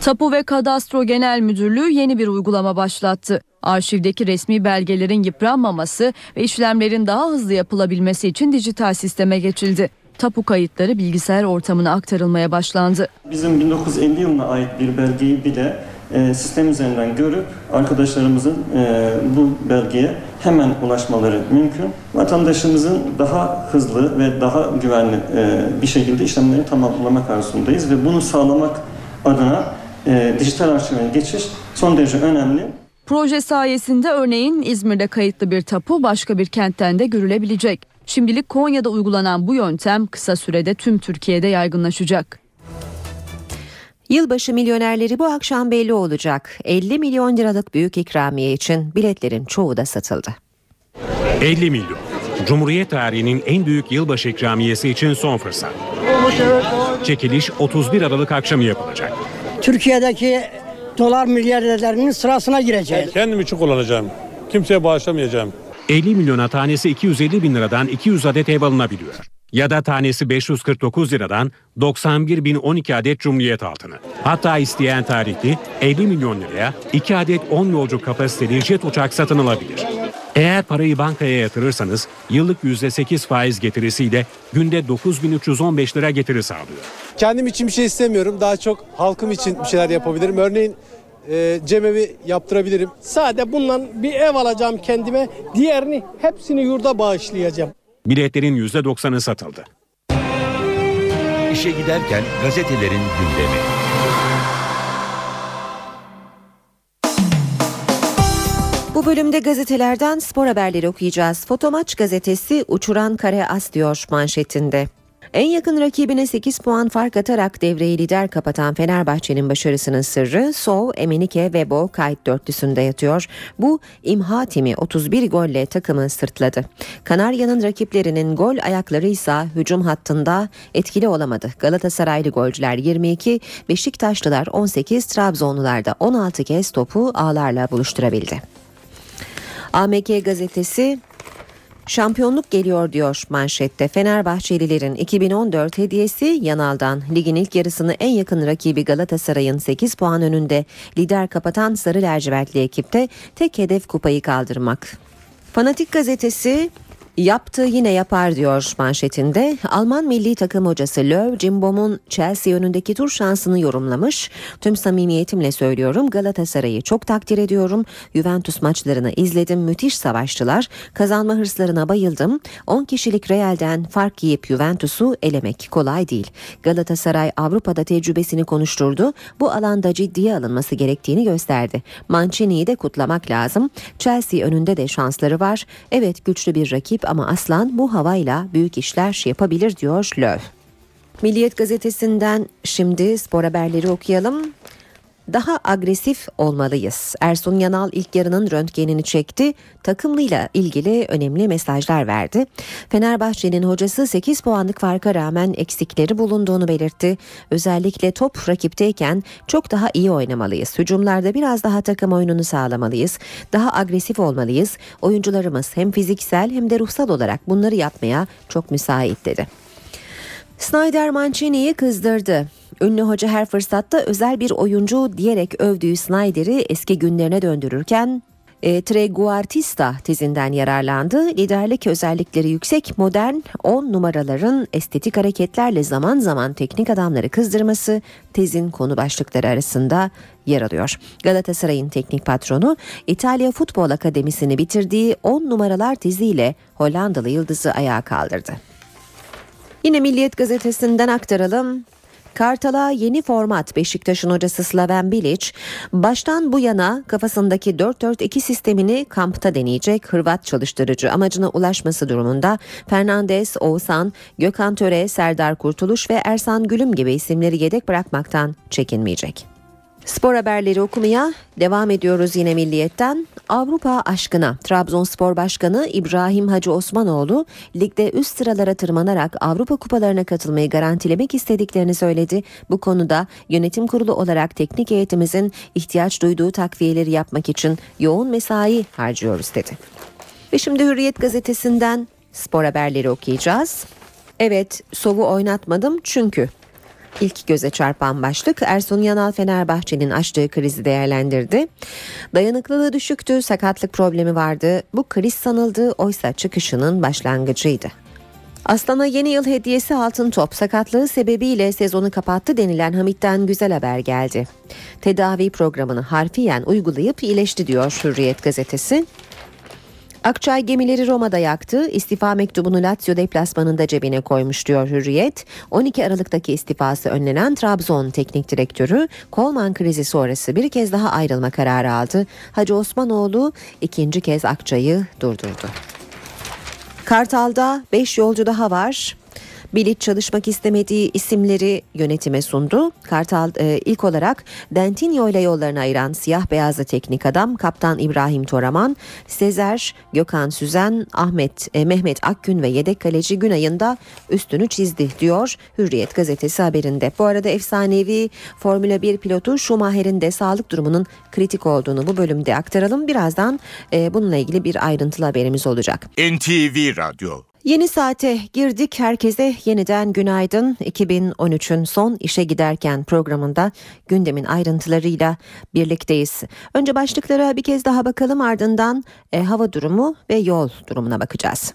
Tapu ve Kadastro Genel Müdürlüğü yeni bir uygulama başlattı. Arşivdeki resmi belgelerin yıpranmaması ve işlemlerin daha hızlı yapılabilmesi için dijital sisteme geçildi. Tapu kayıtları bilgisayar ortamına aktarılmaya başlandı. Bizim 1950 yılına ait bir belgeyi bile e, sistem üzerinden görüp arkadaşlarımızın e, bu belgeye hemen ulaşmaları mümkün. Vatandaşımızın daha hızlı ve daha güvenli e, bir şekilde işlemlerini tamamlamak arzusundayız ve bunu sağlamak adına dijital arşive geçiş son derece önemli. Proje sayesinde örneğin İzmir'de kayıtlı bir tapu başka bir kentten de görülebilecek. Şimdilik Konya'da uygulanan bu yöntem kısa sürede tüm Türkiye'de yaygınlaşacak. Yılbaşı milyonerleri bu akşam belli olacak. 50 milyon liralık büyük ikramiye için biletlerin çoğu da satıldı. 50 milyon. Cumhuriyet tarihinin en büyük yılbaşı ikramiyesi için son fırsat. Çekiliş 31 Aralık akşamı yapılacak. Türkiye'deki dolar milyarderlerinin sırasına gireceğiz. Kendim için kullanacağım. Kimseye bağışlamayacağım. 50 milyona tanesi 250 bin liradan 200 adet ev alınabiliyor. Ya da tanesi 549 liradan 91 bin 12 adet Cumhuriyet altını. Hatta isteyen tarihli 50 milyon liraya 2 adet 10 yolcu kapasiteli jet uçak satın alabilir. Eğer parayı bankaya yatırırsanız yıllık %8 faiz getirisiyle günde 9315 lira getiri sağlıyor. Kendim için bir şey istemiyorum. Daha çok halkım için bir şeyler yapabilirim. Örneğin e, cemevi yaptırabilirim. Sade bundan bir ev alacağım kendime. Diğerini hepsini yurda bağışlayacağım. Biletlerin %90'ı satıldı. İşe giderken gazetelerin gündemi. Bu bölümde gazetelerden spor haberleri okuyacağız. Fotomaç gazetesi uçuran kare as diyor manşetinde. En yakın rakibine 8 puan fark atarak devreyi lider kapatan Fenerbahçe'nin başarısının sırrı Sov, Emenike ve Bo kayıt dörtlüsünde yatıyor. Bu imha timi 31 golle takımı sırtladı. Kanarya'nın rakiplerinin gol ayakları ise hücum hattında etkili olamadı. Galatasaraylı golcüler 22, Beşiktaşlılar 18, Trabzonlular da 16 kez topu ağlarla buluşturabildi. AMK gazetesi Şampiyonluk geliyor diyor manşette. Fenerbahçelilerin 2014 hediyesi Yanal'dan. Ligin ilk yarısını en yakın rakibi Galatasaray'ın 8 puan önünde lider kapatan Sarı Lacivertli ekipte tek hedef kupayı kaldırmak. Fanatik gazetesi Yaptı yine yapar diyor manşetinde. Alman milli takım hocası Löw, Cimbom'un Chelsea önündeki tur şansını yorumlamış. Tüm samimiyetimle söylüyorum Galatasaray'ı çok takdir ediyorum. Juventus maçlarını izledim müthiş savaştılar. Kazanma hırslarına bayıldım. 10 kişilik Real'den fark yiyip Juventus'u elemek kolay değil. Galatasaray Avrupa'da tecrübesini konuşturdu. Bu alanda ciddiye alınması gerektiğini gösterdi. Mancini'yi de kutlamak lazım. Chelsea önünde de şansları var. Evet güçlü bir rakip ama aslan bu havayla büyük işler yapabilir diyor Löw. Milliyet gazetesinden şimdi spor haberleri okuyalım. Daha agresif olmalıyız. Ersun Yanal ilk yarının röntgenini çekti. Takımlıyla ilgili önemli mesajlar verdi. Fenerbahçe'nin hocası 8 puanlık farka rağmen eksikleri bulunduğunu belirtti. Özellikle top rakipteyken çok daha iyi oynamalıyız. Hücumlarda biraz daha takım oyununu sağlamalıyız. Daha agresif olmalıyız. Oyuncularımız hem fiziksel hem de ruhsal olarak bunları yapmaya çok müsait dedi. Snyder Mancini'yi kızdırdı. Ünlü hoca her fırsatta özel bir oyuncu diyerek övdüğü Snyder'i eski günlerine döndürürken e, Treguartista tezinden yararlandı. Liderlik özellikleri yüksek modern 10 numaraların estetik hareketlerle zaman zaman teknik adamları kızdırması tezin konu başlıkları arasında yer alıyor. Galatasaray'ın teknik patronu İtalya Futbol Akademisi'ni bitirdiği 10 numaralar teziyle Hollandalı yıldızı ayağa kaldırdı. Yine Milliyet gazetesinden aktaralım. Kartal'a yeni format Beşiktaş'ın hocası Slaven Bilic baştan bu yana kafasındaki 4-4-2 sistemini kampta deneyecek Hırvat çalıştırıcı amacına ulaşması durumunda Fernandes, Oğuzhan, Gökhan Töre, Serdar Kurtuluş ve Ersan Gülüm gibi isimleri yedek bırakmaktan çekinmeyecek. Spor haberleri okumaya devam ediyoruz yine Milliyet'ten. Avrupa aşkına Trabzonspor Başkanı İbrahim Hacı Osmanoğlu ligde üst sıralara tırmanarak Avrupa kupalarına katılmayı garantilemek istediklerini söyledi. Bu konuda yönetim kurulu olarak teknik heyetimizin ihtiyaç duyduğu takviyeleri yapmak için yoğun mesai harcıyoruz dedi. Ve şimdi Hürriyet gazetesinden spor haberleri okuyacağız. Evet, Sov'u oynatmadım çünkü İlk göze çarpan başlık Ersun Yanal Fenerbahçe'nin açtığı krizi değerlendirdi. Dayanıklılığı düşüktü, sakatlık problemi vardı. Bu kriz sanıldı, oysa çıkışının başlangıcıydı. Aslan'a yeni yıl hediyesi altın top sakatlığı sebebiyle sezonu kapattı denilen Hamit'ten güzel haber geldi. Tedavi programını harfiyen uygulayıp iyileşti diyor Hürriyet gazetesi. Akçay gemileri Roma'da yaktı. İstifa mektubunu Lazio deplasmanında cebine koymuş diyor Hürriyet. 12 Aralık'taki istifası önlenen Trabzon teknik direktörü Kolman krizi sonrası bir kez daha ayrılma kararı aldı. Hacı Osmanoğlu ikinci kez Akçay'ı durdurdu. Kartal'da 5 yolcu daha var. Bilic çalışmak istemediği isimleri yönetime sundu. Kartal e, ilk olarak Dentinho ile yollarını ayıran siyah beyazlı teknik adam kaptan İbrahim Toraman, Sezer, Gökhan Süzen, Ahmet e, Mehmet Akgün ve yedek kaleci Günay'ın da üstünü çizdi diyor Hürriyet gazetesi haberinde. Bu arada efsanevi Formula 1 pilotu Schumacher'in de sağlık durumunun kritik olduğunu bu bölümde aktaralım. Birazdan e, bununla ilgili bir ayrıntılı haberimiz olacak. NTV Radyo Yeni saate girdik. Herkese yeniden günaydın. 2013'ün son işe giderken programında gündemin ayrıntılarıyla birlikteyiz. Önce başlıklara bir kez daha bakalım ardından e, hava durumu ve yol durumuna bakacağız.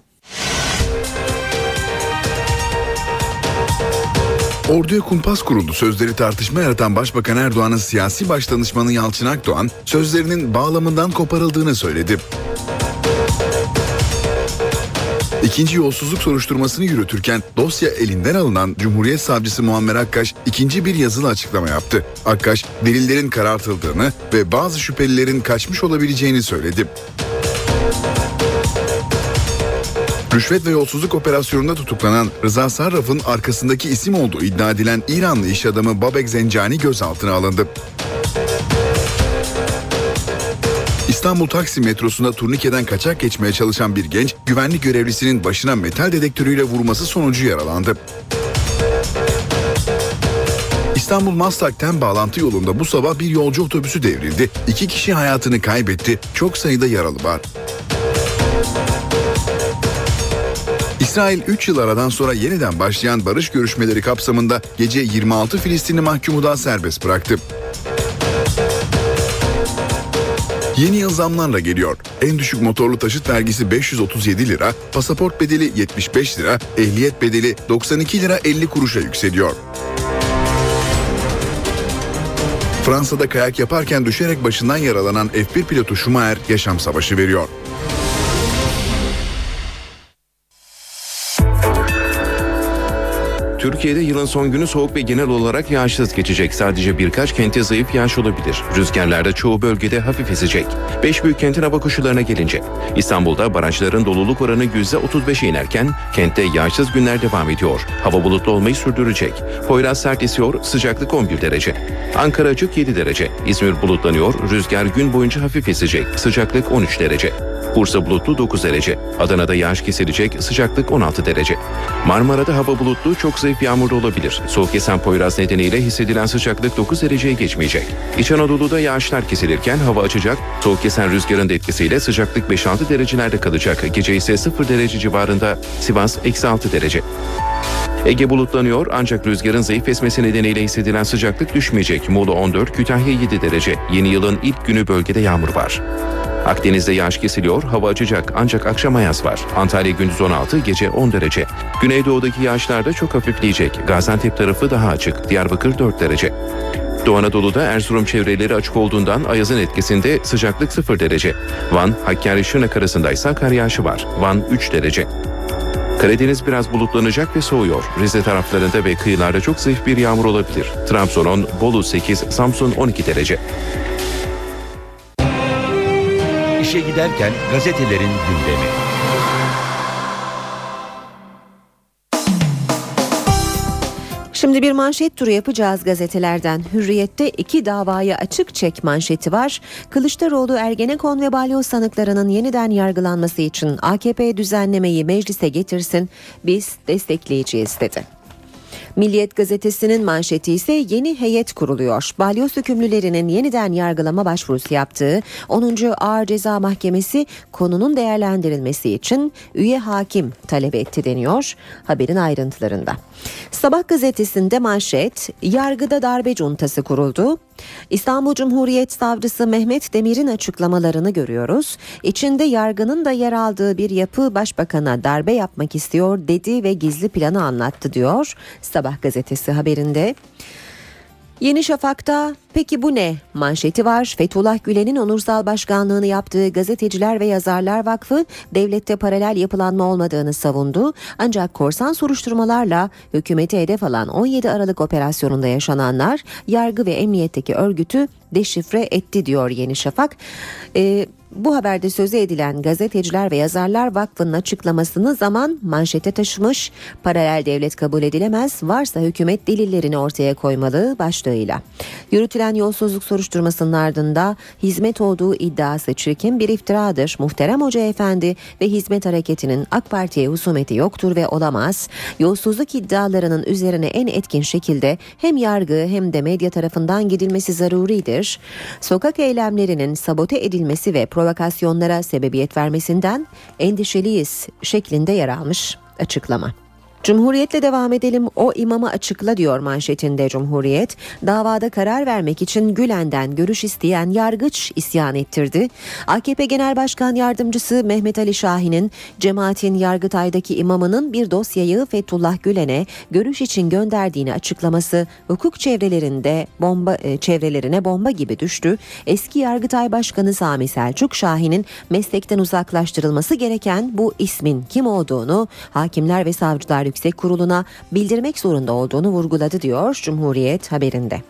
Orduya kumpas kuruldu sözleri tartışma yaratan Başbakan Erdoğan'ın siyasi başdanışmanı Yalçın Akdoğan sözlerinin bağlamından koparıldığını söyledi. İkinci yolsuzluk soruşturmasını yürütürken dosya elinden alınan Cumhuriyet Savcısı Muammer Akkaş ikinci bir yazılı açıklama yaptı. Akkaş delillerin karartıldığını ve bazı şüphelilerin kaçmış olabileceğini söyledi. Rüşvet ve yolsuzluk operasyonunda tutuklanan Rıza Sarraf'ın arkasındaki isim olduğu iddia edilen İranlı iş adamı Babek Zencani gözaltına alındı. İstanbul Taksim metrosunda turnikeden kaçak geçmeye çalışan bir genç güvenlik görevlisinin başına metal dedektörüyle vurması sonucu yaralandı. İstanbul Maslak'ten bağlantı yolunda bu sabah bir yolcu otobüsü devrildi. İki kişi hayatını kaybetti. Çok sayıda yaralı var. İsrail 3 yıl aradan sonra yeniden başlayan barış görüşmeleri kapsamında gece 26 Filistinli mahkumu daha serbest bıraktı. Yeni yıl zamlarla geliyor. En düşük motorlu taşıt vergisi 537 lira, pasaport bedeli 75 lira, ehliyet bedeli 92 lira 50 kuruşa yükseliyor. Fransa'da kayak yaparken düşerek başından yaralanan F1 pilotu Schumacher yaşam savaşı veriyor. Türkiye'de yılın son günü soğuk ve genel olarak yağışsız geçecek. Sadece birkaç kente zayıf yağış olabilir. Rüzgarlarda çoğu bölgede hafif esecek. 5 büyük kentin hava koşullarına gelince. İstanbul'da barajların doluluk oranı %35'e inerken kentte yağışsız günler devam ediyor. Hava bulutlu olmayı sürdürecek. Poyraz sert esiyor, sıcaklık 11 derece. Ankara açık 7 derece. İzmir bulutlanıyor, rüzgar gün boyunca hafif esecek. Sıcaklık 13 derece. Bursa bulutlu 9 derece. Adana'da yağış kesilecek, sıcaklık 16 derece. Marmara'da hava bulutlu, çok zayıf yağmurlu olabilir. Soğuk esen Poyraz nedeniyle hissedilen sıcaklık 9 dereceye geçmeyecek. İç Anadolu'da yağışlar kesilirken hava açacak. Soğuk esen rüzgarın da etkisiyle sıcaklık 5-6 derecelerde kalacak. Gece ise 0 derece civarında Sivas eksi 6 derece. Ege bulutlanıyor ancak rüzgarın zayıf esmesi nedeniyle hissedilen sıcaklık düşmeyecek. Muğla 14, Kütahya 7 derece. Yeni yılın ilk günü bölgede yağmur var. Akdeniz'de yağış kesiliyor, hava açacak ancak akşam ayaz var. Antalya gündüz 16, gece 10 derece. Güneydoğudaki yağışlar da çok hafifleyecek. Gaziantep tarafı daha açık, Diyarbakır 4 derece. Doğu Anadolu'da Erzurum çevreleri açık olduğundan ayazın etkisinde sıcaklık 0 derece. Van, Hakkari Şırnak arasında ise kar yağışı var. Van 3 derece. Karadeniz biraz bulutlanacak ve soğuyor. Rize taraflarında ve kıyılarda çok zayıf bir yağmur olabilir. Trabzon 10, Bolu 8, Samsun 12 derece. İşe giderken gazetelerin gündemi. Şimdi bir manşet turu yapacağız gazetelerden. Hürriyet'te iki davaya açık çek manşeti var. Kılıçdaroğlu Ergenekon ve Balyoz sanıklarının yeniden yargılanması için AKP düzenlemeyi meclise getirsin. Biz destekleyeceğiz dedi. Milliyet gazetesinin manşeti ise yeni heyet kuruluyor. Balyoz hükümlülerinin yeniden yargılama başvurusu yaptığı 10. Ağır Ceza Mahkemesi konunun değerlendirilmesi için üye hakim talep etti deniyor haberin ayrıntılarında. Sabah gazetesinde manşet yargıda darbe cuntası kuruldu. İstanbul Cumhuriyet Savcısı Mehmet Demir'in açıklamalarını görüyoruz. İçinde yargının da yer aldığı bir yapı başbakana darbe yapmak istiyor dedi ve gizli planı anlattı diyor. Sabah gazetesi haberinde. Yeni Şafak'ta peki bu ne manşeti var. Fethullah Gülen'in onursal başkanlığını yaptığı Gazeteciler ve Yazarlar Vakfı devlette paralel yapılanma olmadığını savundu. Ancak korsan soruşturmalarla hükümeti hedef alan 17 Aralık operasyonunda yaşananlar yargı ve emniyetteki örgütü deşifre etti diyor Yeni Şafak. Ee, bu haberde sözü edilen Gazeteciler ve Yazarlar Vakfı'nın açıklamasını zaman manşete taşımış. Paralel devlet kabul edilemez, varsa hükümet delillerini ortaya koymalı başlığıyla. Yürütülen yolsuzluk soruşturmasının ardında hizmet olduğu iddiası çirkin bir iftiradır. Muhterem Hoca Efendi ve hizmet hareketinin AK Parti'ye husumeti yoktur ve olamaz. Yolsuzluk iddialarının üzerine en etkin şekilde hem yargı hem de medya tarafından gidilmesi zaruridir. Sokak eylemlerinin sabote edilmesi ve provokasyonlara sebebiyet vermesinden endişeliyiz şeklinde yer almış açıklama. Cumhuriyetle devam edelim o imamı açıkla diyor manşetinde Cumhuriyet. Davada karar vermek için Gülen'den görüş isteyen yargıç isyan ettirdi. AKP Genel Başkan Yardımcısı Mehmet Ali Şahin'in cemaatin Yargıtay'daki imamının bir dosyayı Fethullah Gülen'e görüş için gönderdiğini açıklaması hukuk çevrelerinde bomba e, çevrelerine bomba gibi düştü. Eski Yargıtay Başkanı Sami Selçuk Şahin'in meslekten uzaklaştırılması gereken bu ismin kim olduğunu Hakimler ve Savcılar Yüksek Kurulu'na bildirmek zorunda olduğunu vurguladı diyor Cumhuriyet haberinde.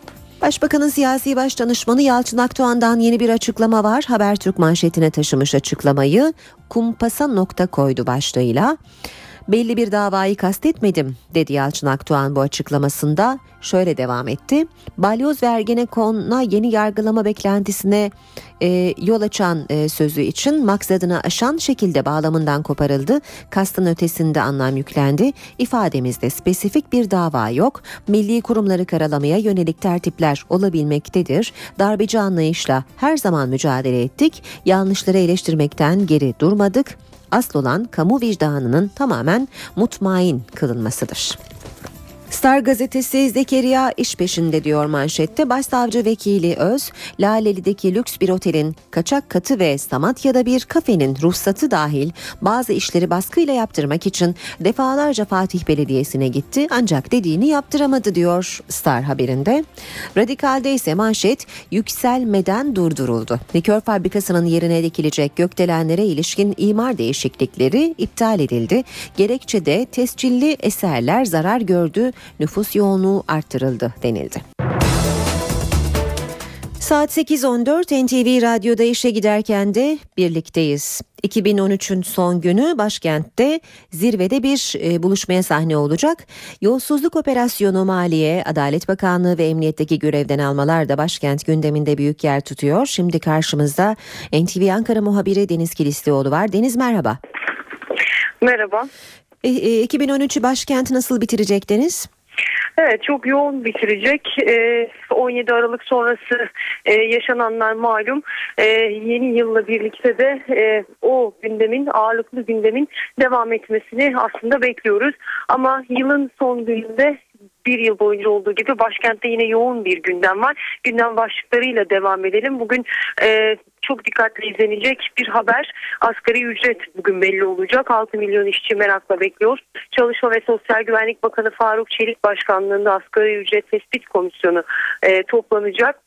Başbakanın siyasi baş danışmanı Yalçın Akdoğan'dan yeni bir açıklama var. Habertürk manşetine taşımış açıklamayı kumpasa nokta koydu başlığıyla. Belli bir davayı kastetmedim dedi Yalçın Akdoğan bu açıklamasında. Şöyle devam etti. Balyoz ve Ergenekon'a yeni yargılama beklentisine e, yol açan e, sözü için maksadını aşan şekilde bağlamından koparıldı. Kastın ötesinde anlam yüklendi. İfademizde spesifik bir dava yok. Milli kurumları karalamaya yönelik tertipler olabilmektedir. Darbeci anlayışla her zaman mücadele ettik. Yanlışları eleştirmekten geri durmadık Asıl olan kamu vicdanının tamamen mutmain kılınmasıdır. Star gazetesi Zekeriya iş peşinde diyor manşette. Başsavcı vekili Öz, Laleli'deki lüks bir otelin kaçak katı ve Samatya'da bir kafenin ruhsatı dahil bazı işleri baskıyla yaptırmak için defalarca Fatih Belediyesi'ne gitti ancak dediğini yaptıramadı diyor Star haberinde. Radikal'de ise manşet yükselmeden durduruldu. Likör fabrikasının yerine dikilecek gökdelenlere ilişkin imar değişiklikleri iptal edildi. Gerekçe de tescilli eserler zarar gördü nüfus yoğunluğu arttırıldı denildi. Saat 8.14 NTV Radyo'da işe giderken de birlikteyiz. 2013'ün son günü başkentte zirvede bir e, buluşmaya sahne olacak. Yolsuzluk operasyonu Maliye, Adalet Bakanlığı ve Emniyet'teki görevden almalar da başkent gündeminde büyük yer tutuyor. Şimdi karşımızda NTV Ankara muhabiri Deniz Kilislioğlu var. Deniz merhaba. Merhaba. E, e, 2013'ü başkent nasıl bitirecek Deniz? Evet çok yoğun bitirecek. Ee, 17 Aralık sonrası e, yaşananlar malum. Ee, yeni yılla birlikte de e, o gündemin ağırlıklı gündemin devam etmesini aslında bekliyoruz. Ama yılın son gününde bir yıl boyunca olduğu gibi başkentte yine yoğun bir gündem var. Gündem başlıklarıyla devam edelim. Bugün e, çok dikkatli izlenecek bir haber. Asgari ücret bugün belli olacak. 6 milyon işçi merakla bekliyor. Çalışma ve Sosyal Güvenlik Bakanı Faruk Çelik Başkanlığında Asgari Ücret Tespit Komisyonu e, toplanacak.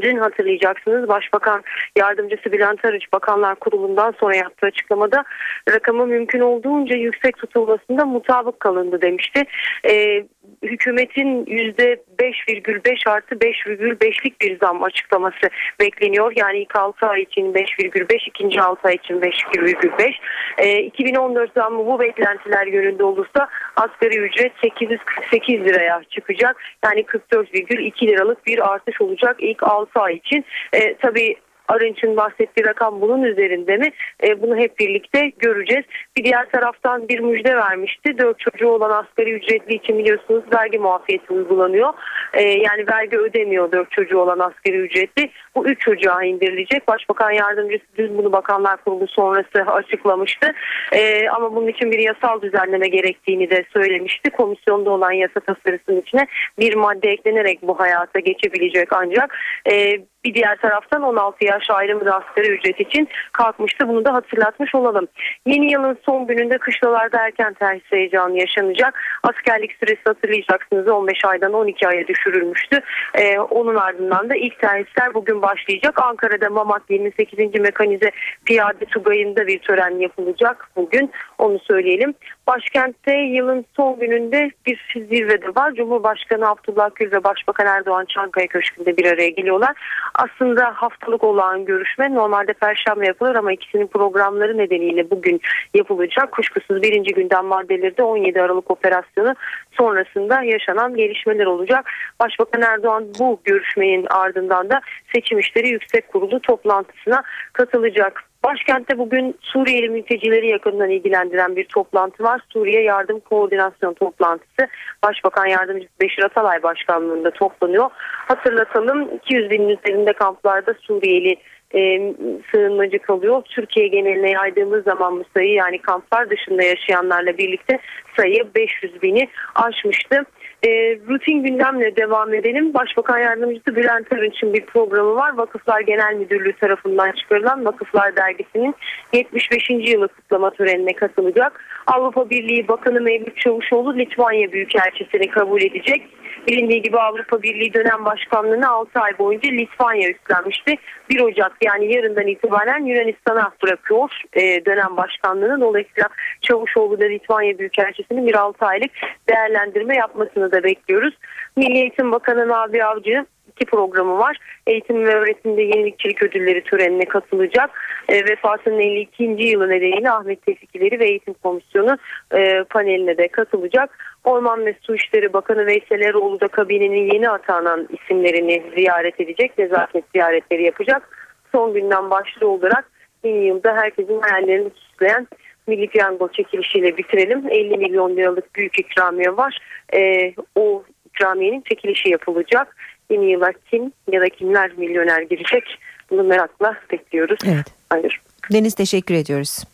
Dün hatırlayacaksınız Başbakan Yardımcısı Bülent Arınç Bakanlar Kurulu'ndan sonra yaptığı açıklamada rakamı mümkün olduğunca yüksek tutulmasında mutabık kalındı demişti. Ee, hükümetin %5,5 artı 5,5'lik bir zam açıklaması bekleniyor. Yani ilk 6 ay için 5,5 ikinci 6 ay için 5,5. Ee, 2014 zammı bu beklentiler yönünde olursa asgari ücret 848 liraya çıkacak. Yani 44,2 liralık bir artış olacak ilk 6 ay için. Ee, tabii Arınç'ın bahsettiği rakam bunun üzerinde mi? E, bunu hep birlikte göreceğiz. Bir diğer taraftan bir müjde vermişti. Dört çocuğu olan asgari ücretli için biliyorsunuz vergi muafiyeti uygulanıyor. E, yani vergi ödemiyor dört çocuğu olan asgari ücretli. Bu üç çocuğa indirilecek. Başbakan yardımcısı dün bunu Bakanlar Kurulu sonrası açıklamıştı. E, ama bunun için bir yasal düzenleme gerektiğini de söylemişti. Komisyonda olan yasa tasarısının içine bir madde eklenerek bu hayata geçebilecek ancak e, bir diğer taraftan 16 yaş ayrımı da asgari ücret için kalkmıştı. Bunu da hatırlatmış olalım. Yeni yılın son gününde kışlalarda erken terhis heyecanı yaşanacak. Askerlik süresi hatırlayacaksınız 15 aydan 12 aya düşürülmüştü. Ee, onun ardından da ilk terhisler bugün başlayacak. Ankara'da Mamak 28. Mekanize Piyade Tugayı'nda bir tören yapılacak bugün. Onu söyleyelim. Başkentte yılın son gününde bir zirvede var. Cumhurbaşkanı Abdullah Gül ve Başbakan Erdoğan Çankaya Köşkü'nde bir araya geliyorlar. Aslında haftalık olan görüşme normalde perşembe yapılır ama ikisinin programları nedeniyle bugün yapılacak. Kuşkusuz birinci gündem maddeleri de 17 Aralık operasyonu sonrasında yaşanan gelişmeler olacak. Başbakan Erdoğan bu görüşmenin ardından da seçim işleri yüksek kurulu toplantısına katılacak. Başkentte bugün Suriyeli mültecileri yakından ilgilendiren bir toplantı var. Suriye Yardım Koordinasyon Toplantısı Başbakan Yardımcısı Beşir Atalay Başkanlığında toplanıyor. Hatırlatalım 200 binin üzerinde kamplarda Suriyeli e, sığınmacı kalıyor. Türkiye geneline yaydığımız zaman bu sayı yani kamplar dışında yaşayanlarla birlikte sayı 500 bini aşmıştı. E, rutin gündemle devam edelim. Başbakan Yardımcısı Bülent Arınç'ın bir programı var. Vakıflar Genel Müdürlüğü tarafından çıkarılan Vakıflar Dergisi'nin 75. yılı kutlama törenine katılacak. Avrupa Birliği Bakanı Mevlüt Çavuşoğlu Litvanya Büyükelçisini kabul edecek. Bilindiği gibi Avrupa Birliği dönem başkanlığını 6 ay boyunca Litvanya üstlenmişti. 1 Ocak yani yarından itibaren Yunanistan'a bırakıyor e, dönem başkanlığını. Dolayısıyla Çavuşoğlu da Litvanya Büyükelçisi'nin bir 6 aylık değerlendirme yapmasını da bekliyoruz. Milli Eğitim Bakanı Nabi Avcı iki programı var. Eğitim ve öğretimde yenilikçilik ödülleri törenine katılacak. E, vefatının 52. yılı nedeniyle Ahmet Tevfikileri ve Eğitim Komisyonu e, paneline de katılacak. Orman ve Su İşleri Bakanı Veysel Eroğlu da kabinenin yeni atanan isimlerini ziyaret edecek. Nezaket ziyaretleri yapacak. Son günden başlığı olarak yeni yılda herkesin hayallerini süsleyen Milli Piyango çekilişiyle bitirelim. 50 milyon liralık büyük ikramiye var. Ee, o ikramiyenin çekilişi yapılacak yeni yıla kim ya da kimler milyoner girecek bunu merakla bekliyoruz. Evet. Hayır. Deniz teşekkür ediyoruz.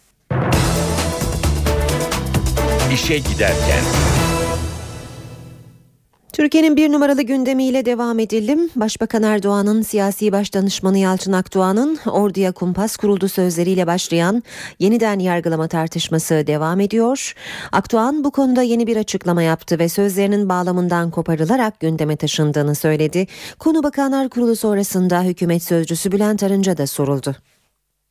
İşe giderken. Türkiye'nin bir numaralı gündemiyle devam edelim. Başbakan Erdoğan'ın siyasi başdanışmanı Yalçın Akdoğan'ın orduya kumpas kuruldu sözleriyle başlayan yeniden yargılama tartışması devam ediyor. Akdoğan bu konuda yeni bir açıklama yaptı ve sözlerinin bağlamından koparılarak gündeme taşındığını söyledi. Konu Bakanlar Kurulu sonrasında hükümet sözcüsü Bülent Arınç'a da soruldu.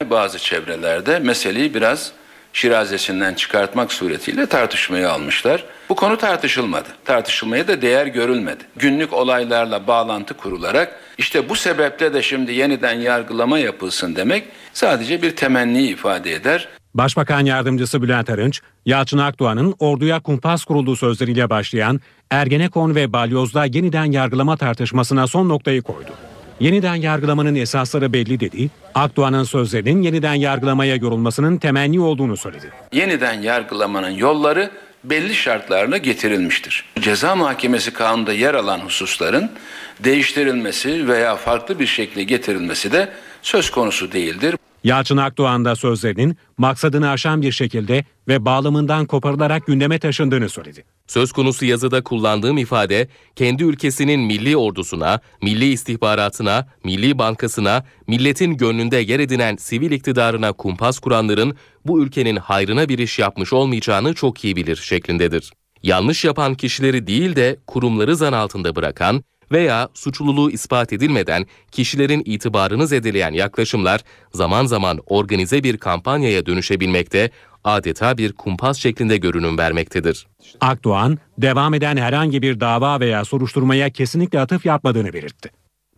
Bazı çevrelerde meseleyi biraz şirazesinden çıkartmak suretiyle tartışmaya almışlar. Bu konu tartışılmadı. Tartışılmaya da değer görülmedi. Günlük olaylarla bağlantı kurularak işte bu sebeple de şimdi yeniden yargılama yapılsın demek sadece bir temenni ifade eder. Başbakan Yardımcısı Bülent Arınç, Yalçın Akdoğan'ın orduya kumpas kurulduğu sözleriyle başlayan Ergenekon ve Balyoz'da yeniden yargılama tartışmasına son noktayı koydu. Yeniden yargılamanın esasları belli dedi. Akdoğan'ın sözlerinin yeniden yargılamaya yorulmasının temenni olduğunu söyledi. Yeniden yargılamanın yolları belli şartlarla getirilmiştir. Ceza Mahkemesi kanunda yer alan hususların değiştirilmesi veya farklı bir şekilde getirilmesi de söz konusu değildir. Yalçın Akdoğan da sözlerinin maksadını aşan bir şekilde ve bağlamından koparılarak gündeme taşındığını söyledi. Söz konusu yazıda kullandığım ifade kendi ülkesinin milli ordusuna, milli istihbaratına, milli bankasına, milletin gönlünde yer edinen sivil iktidarına kumpas kuranların bu ülkenin hayrına bir iş yapmış olmayacağını çok iyi bilir şeklindedir. Yanlış yapan kişileri değil de kurumları zan altında bırakan veya suçluluğu ispat edilmeden kişilerin itibarını zedeleyen yaklaşımlar zaman zaman organize bir kampanyaya dönüşebilmekte, adeta bir kumpas şeklinde görünüm vermektedir. Akdoğan, devam eden herhangi bir dava veya soruşturmaya kesinlikle atıf yapmadığını belirtti.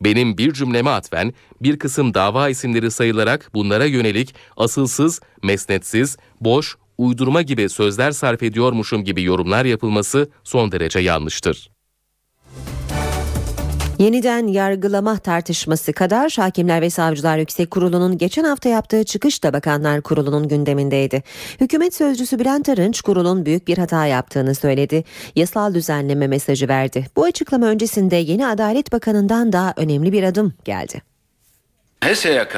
Benim bir cümleme atfen bir kısım dava isimleri sayılarak bunlara yönelik asılsız, mesnetsiz, boş, uydurma gibi sözler sarf ediyormuşum gibi yorumlar yapılması son derece yanlıştır. Yeniden yargılama tartışması kadar Hakimler ve Savcılar Yüksek Kurulu'nun geçen hafta yaptığı çıkış da Bakanlar Kurulu'nun gündemindeydi. Hükümet sözcüsü Bülent Arınç kurulun büyük bir hata yaptığını söyledi. Yasal düzenleme mesajı verdi. Bu açıklama öncesinde yeni Adalet Bakanı'ndan da önemli bir adım geldi. HSYK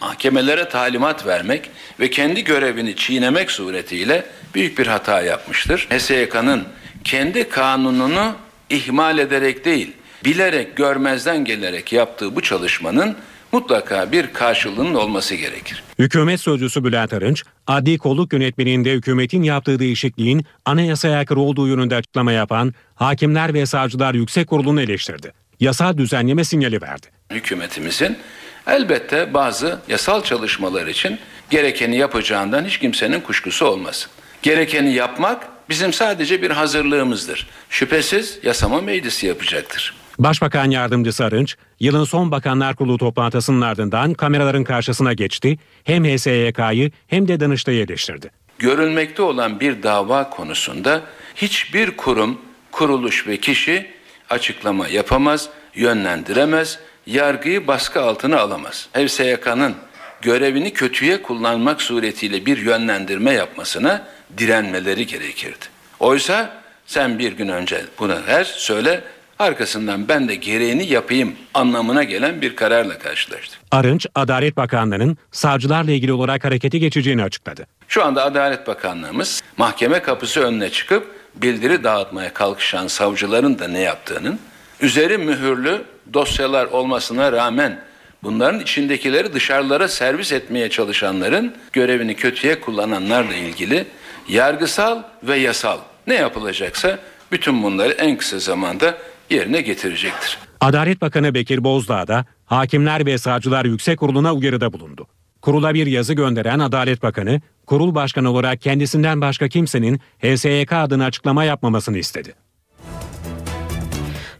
mahkemelere talimat vermek ve kendi görevini çiğnemek suretiyle büyük bir hata yapmıştır. HSYK'nın kendi kanununu ihmal ederek değil, bilerek görmezden gelerek yaptığı bu çalışmanın mutlaka bir karşılığının olması gerekir. Hükümet sözcüsü Bülent Arınç, adli kolluk yönetmeliğinde hükümetin yaptığı değişikliğin anayasaya aykırı olduğu yönünde açıklama yapan Hakimler ve Savcılar Yüksek Kurulu'nu eleştirdi. Yasal düzenleme sinyali verdi. Hükümetimizin elbette bazı yasal çalışmalar için gerekeni yapacağından hiç kimsenin kuşkusu olmasın. Gerekeni yapmak bizim sadece bir hazırlığımızdır. Şüphesiz yasama meclisi yapacaktır. Başbakan Yardımcısı Arınç, yılın son Bakanlar Kurulu toplantısının ardından kameraların karşısına geçti, hem HSYK'yı hem de Danıştay'ı eleştirdi. Görülmekte olan bir dava konusunda hiçbir kurum, kuruluş ve kişi açıklama yapamaz, yönlendiremez, yargıyı baskı altına alamaz. HSYK'nın görevini kötüye kullanmak suretiyle bir yönlendirme yapmasına direnmeleri gerekirdi. Oysa sen bir gün önce bunu her söyle arkasından ben de gereğini yapayım anlamına gelen bir kararla karşılaştık. Arınç, Adalet Bakanlığı'nın savcılarla ilgili olarak harekete geçeceğini açıkladı. Şu anda Adalet Bakanlığımız mahkeme kapısı önüne çıkıp bildiri dağıtmaya kalkışan savcıların da ne yaptığının, üzeri mühürlü dosyalar olmasına rağmen bunların içindekileri dışarılara servis etmeye çalışanların görevini kötüye kullananlarla ilgili yargısal ve yasal ne yapılacaksa bütün bunları en kısa zamanda yerine getirecektir. Adalet Bakanı Bekir Bozdağ da Hakimler ve Savcılar Yüksek Kurulu'na uyarıda bulundu. Kurula bir yazı gönderen Adalet Bakanı, kurul başkanı olarak kendisinden başka kimsenin HSYK adına açıklama yapmamasını istedi.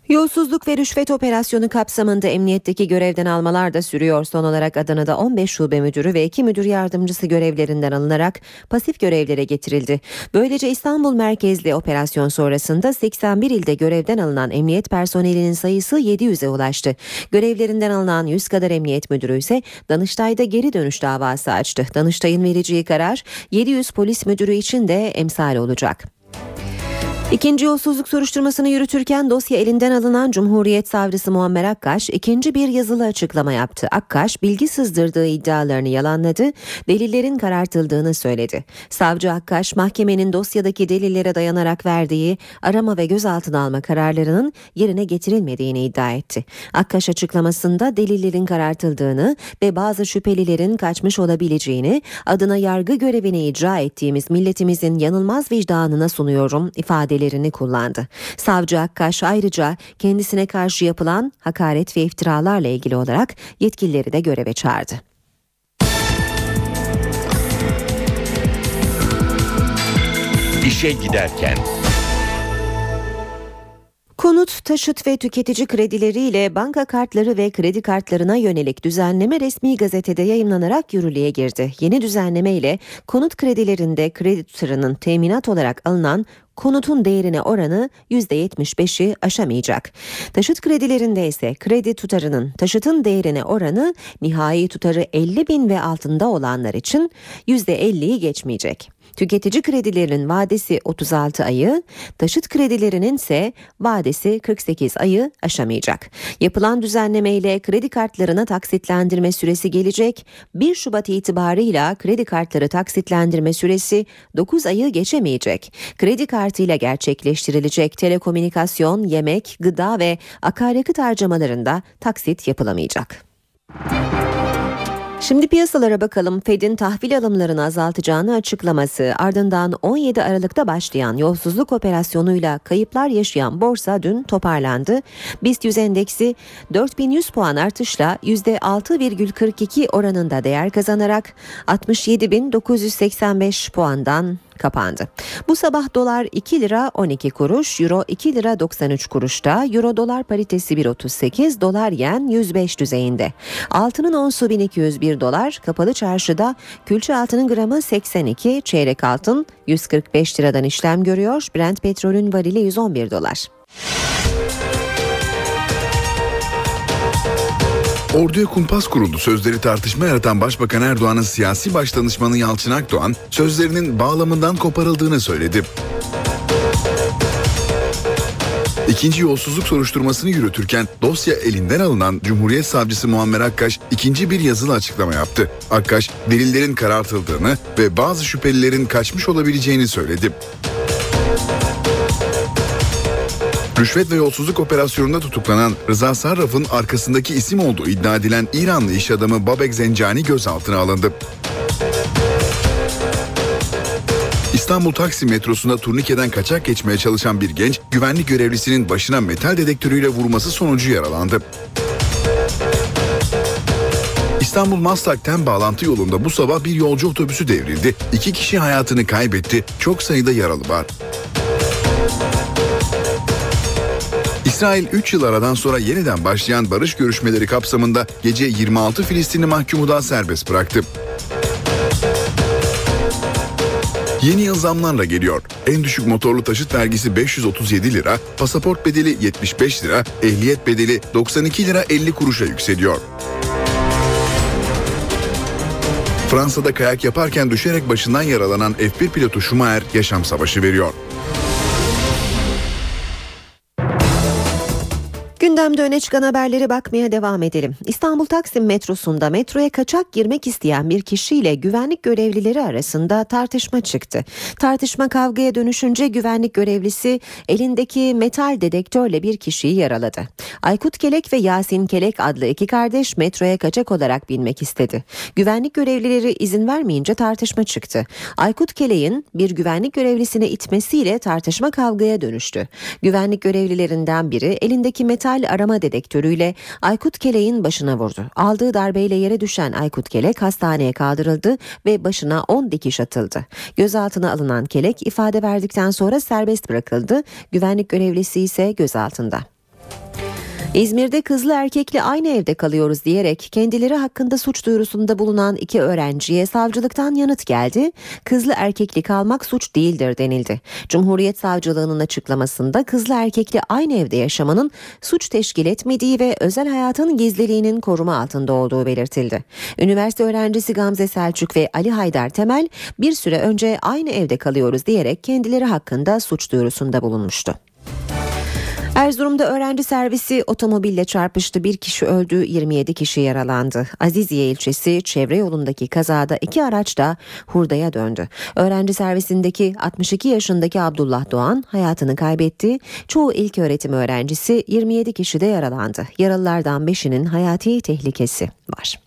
Yolsuzluk ve rüşvet operasyonu kapsamında emniyetteki görevden almalar da sürüyor. Son olarak Adana'da 15 şube müdürü ve 2 müdür yardımcısı görevlerinden alınarak pasif görevlere getirildi. Böylece İstanbul merkezli operasyon sonrasında 81 ilde görevden alınan emniyet personelinin sayısı 700'e ulaştı. Görevlerinden alınan 100 kadar emniyet müdürü ise Danıştay'da geri dönüş davası açtı. Danıştay'ın vereceği karar 700 polis müdürü için de emsal olacak. İkinci yolsuzluk soruşturmasını yürütürken dosya elinden alınan Cumhuriyet Savcısı Muammer Akkaş ikinci bir yazılı açıklama yaptı. Akkaş bilgi sızdırdığı iddialarını yalanladı, delillerin karartıldığını söyledi. Savcı Akkaş mahkemenin dosyadaki delillere dayanarak verdiği arama ve gözaltına alma kararlarının yerine getirilmediğini iddia etti. Akkaş açıklamasında delillerin karartıldığını ve bazı şüphelilerin kaçmış olabileceğini adına yargı görevini icra ettiğimiz milletimizin yanılmaz vicdanına sunuyorum ifadelerini kullandı. Savcı Akkaş ayrıca kendisine karşı yapılan hakaret ve iftiralarla ilgili olarak yetkilileri de göreve çağırdı. İşe giderken Konut, taşıt ve tüketici kredileriyle banka kartları ve kredi kartlarına yönelik düzenleme resmi gazetede yayımlanarak yürürlüğe girdi. Yeni düzenleme ile konut kredilerinde kredi tutarının teminat olarak alınan konutun değerine oranı %75'i aşamayacak. Taşıt kredilerinde ise kredi tutarının taşıtın değerine oranı nihai tutarı 50 bin ve altında olanlar için %50'yi geçmeyecek. Tüketici kredilerinin vadesi 36 ayı, taşıt kredilerinin ise vadesi 48 ayı aşamayacak. Yapılan düzenleme ile kredi kartlarına taksitlendirme süresi gelecek. 1 Şubat itibarıyla kredi kartları taksitlendirme süresi 9 ayı geçemeyecek. Kredi kartıyla gerçekleştirilecek telekomünikasyon, yemek, gıda ve akaryakıt harcamalarında taksit yapılamayacak. Şimdi piyasalara bakalım. Fed'in tahvil alımlarını azaltacağını açıklaması ardından 17 Aralık'ta başlayan yolsuzluk operasyonuyla kayıplar yaşayan borsa dün toparlandı. BIST 100 endeksi 4100 puan artışla %6,42 oranında değer kazanarak 67.985 puandan kapandı. Bu sabah dolar 2 lira 12 kuruş, euro 2 lira 93 kuruşta, euro dolar paritesi 1.38, dolar yen 105 düzeyinde. Altının onsu 1201 dolar, kapalı çarşıda külçe altının gramı 82, çeyrek altın 145 liradan işlem görüyor. Brent petrolün varili 111 dolar. Orduya kumpas kuruldu sözleri tartışma yaratan Başbakan Erdoğan'ın siyasi başdanışmanı Yalçın Akdoğan sözlerinin bağlamından koparıldığını söyledi. İkinci yolsuzluk soruşturmasını yürütürken dosya elinden alınan Cumhuriyet Savcısı Muammer Akkaş ikinci bir yazılı açıklama yaptı. Akkaş delillerin karartıldığını ve bazı şüphelilerin kaçmış olabileceğini söyledi. Rüşvet ve yolsuzluk operasyonunda tutuklanan Rıza Sarraf'ın arkasındaki isim olduğu iddia edilen İranlı iş adamı Babek Zencani gözaltına alındı. İstanbul Taksim metrosunda turnikeden kaçak geçmeye çalışan bir genç güvenlik görevlisinin başına metal dedektörüyle vurması sonucu yaralandı. İstanbul Maslak'ten bağlantı yolunda bu sabah bir yolcu otobüsü devrildi. İki kişi hayatını kaybetti. Çok sayıda yaralı var. İsrail 3 yıl aradan sonra yeniden başlayan barış görüşmeleri kapsamında gece 26 Filistinli mahkumu daha serbest bıraktı. Yeni yıl zamlarla geliyor. En düşük motorlu taşıt vergisi 537 lira, pasaport bedeli 75 lira, ehliyet bedeli 92 lira 50 kuruşa yükseliyor. Fransa'da kayak yaparken düşerek başından yaralanan F1 pilotu Schumacher yaşam savaşı veriyor. Gündemde öne çıkan haberlere bakmaya devam edelim. İstanbul Taksim metrosunda metroya kaçak girmek isteyen bir kişiyle güvenlik görevlileri arasında tartışma çıktı. Tartışma kavgaya dönüşünce güvenlik görevlisi elindeki metal dedektörle bir kişiyi yaraladı. Aykut Kelek ve Yasin Kelek adlı iki kardeş metroya kaçak olarak binmek istedi. Güvenlik görevlileri izin vermeyince tartışma çıktı. Aykut Kelek'in bir güvenlik görevlisine itmesiyle tartışma kavgaya dönüştü. Güvenlik görevlilerinden biri elindeki metal arama dedektörüyle Aykut Kelek'in başına vurdu. Aldığı darbeyle yere düşen Aykut Kelek hastaneye kaldırıldı ve başına 10 dikiş atıldı. Gözaltına alınan Kelek ifade verdikten sonra serbest bırakıldı. Güvenlik görevlisi ise gözaltında. İzmir'de kızlı erkekli aynı evde kalıyoruz diyerek kendileri hakkında suç duyurusunda bulunan iki öğrenciye savcılıktan yanıt geldi. Kızlı erkekli kalmak suç değildir denildi. Cumhuriyet Savcılığı'nın açıklamasında kızlı erkekli aynı evde yaşamanın suç teşkil etmediği ve özel hayatın gizliliğinin koruma altında olduğu belirtildi. Üniversite öğrencisi Gamze Selçuk ve Ali Haydar Temel bir süre önce aynı evde kalıyoruz diyerek kendileri hakkında suç duyurusunda bulunmuştu. Erzurum'da öğrenci servisi otomobille çarpıştı. Bir kişi öldü, 27 kişi yaralandı. Aziziye ilçesi çevre yolundaki kazada iki araç da hurdaya döndü. Öğrenci servisindeki 62 yaşındaki Abdullah Doğan hayatını kaybetti. Çoğu ilk öğretim öğrencisi 27 kişi de yaralandı. Yaralılardan 5'inin hayati tehlikesi var.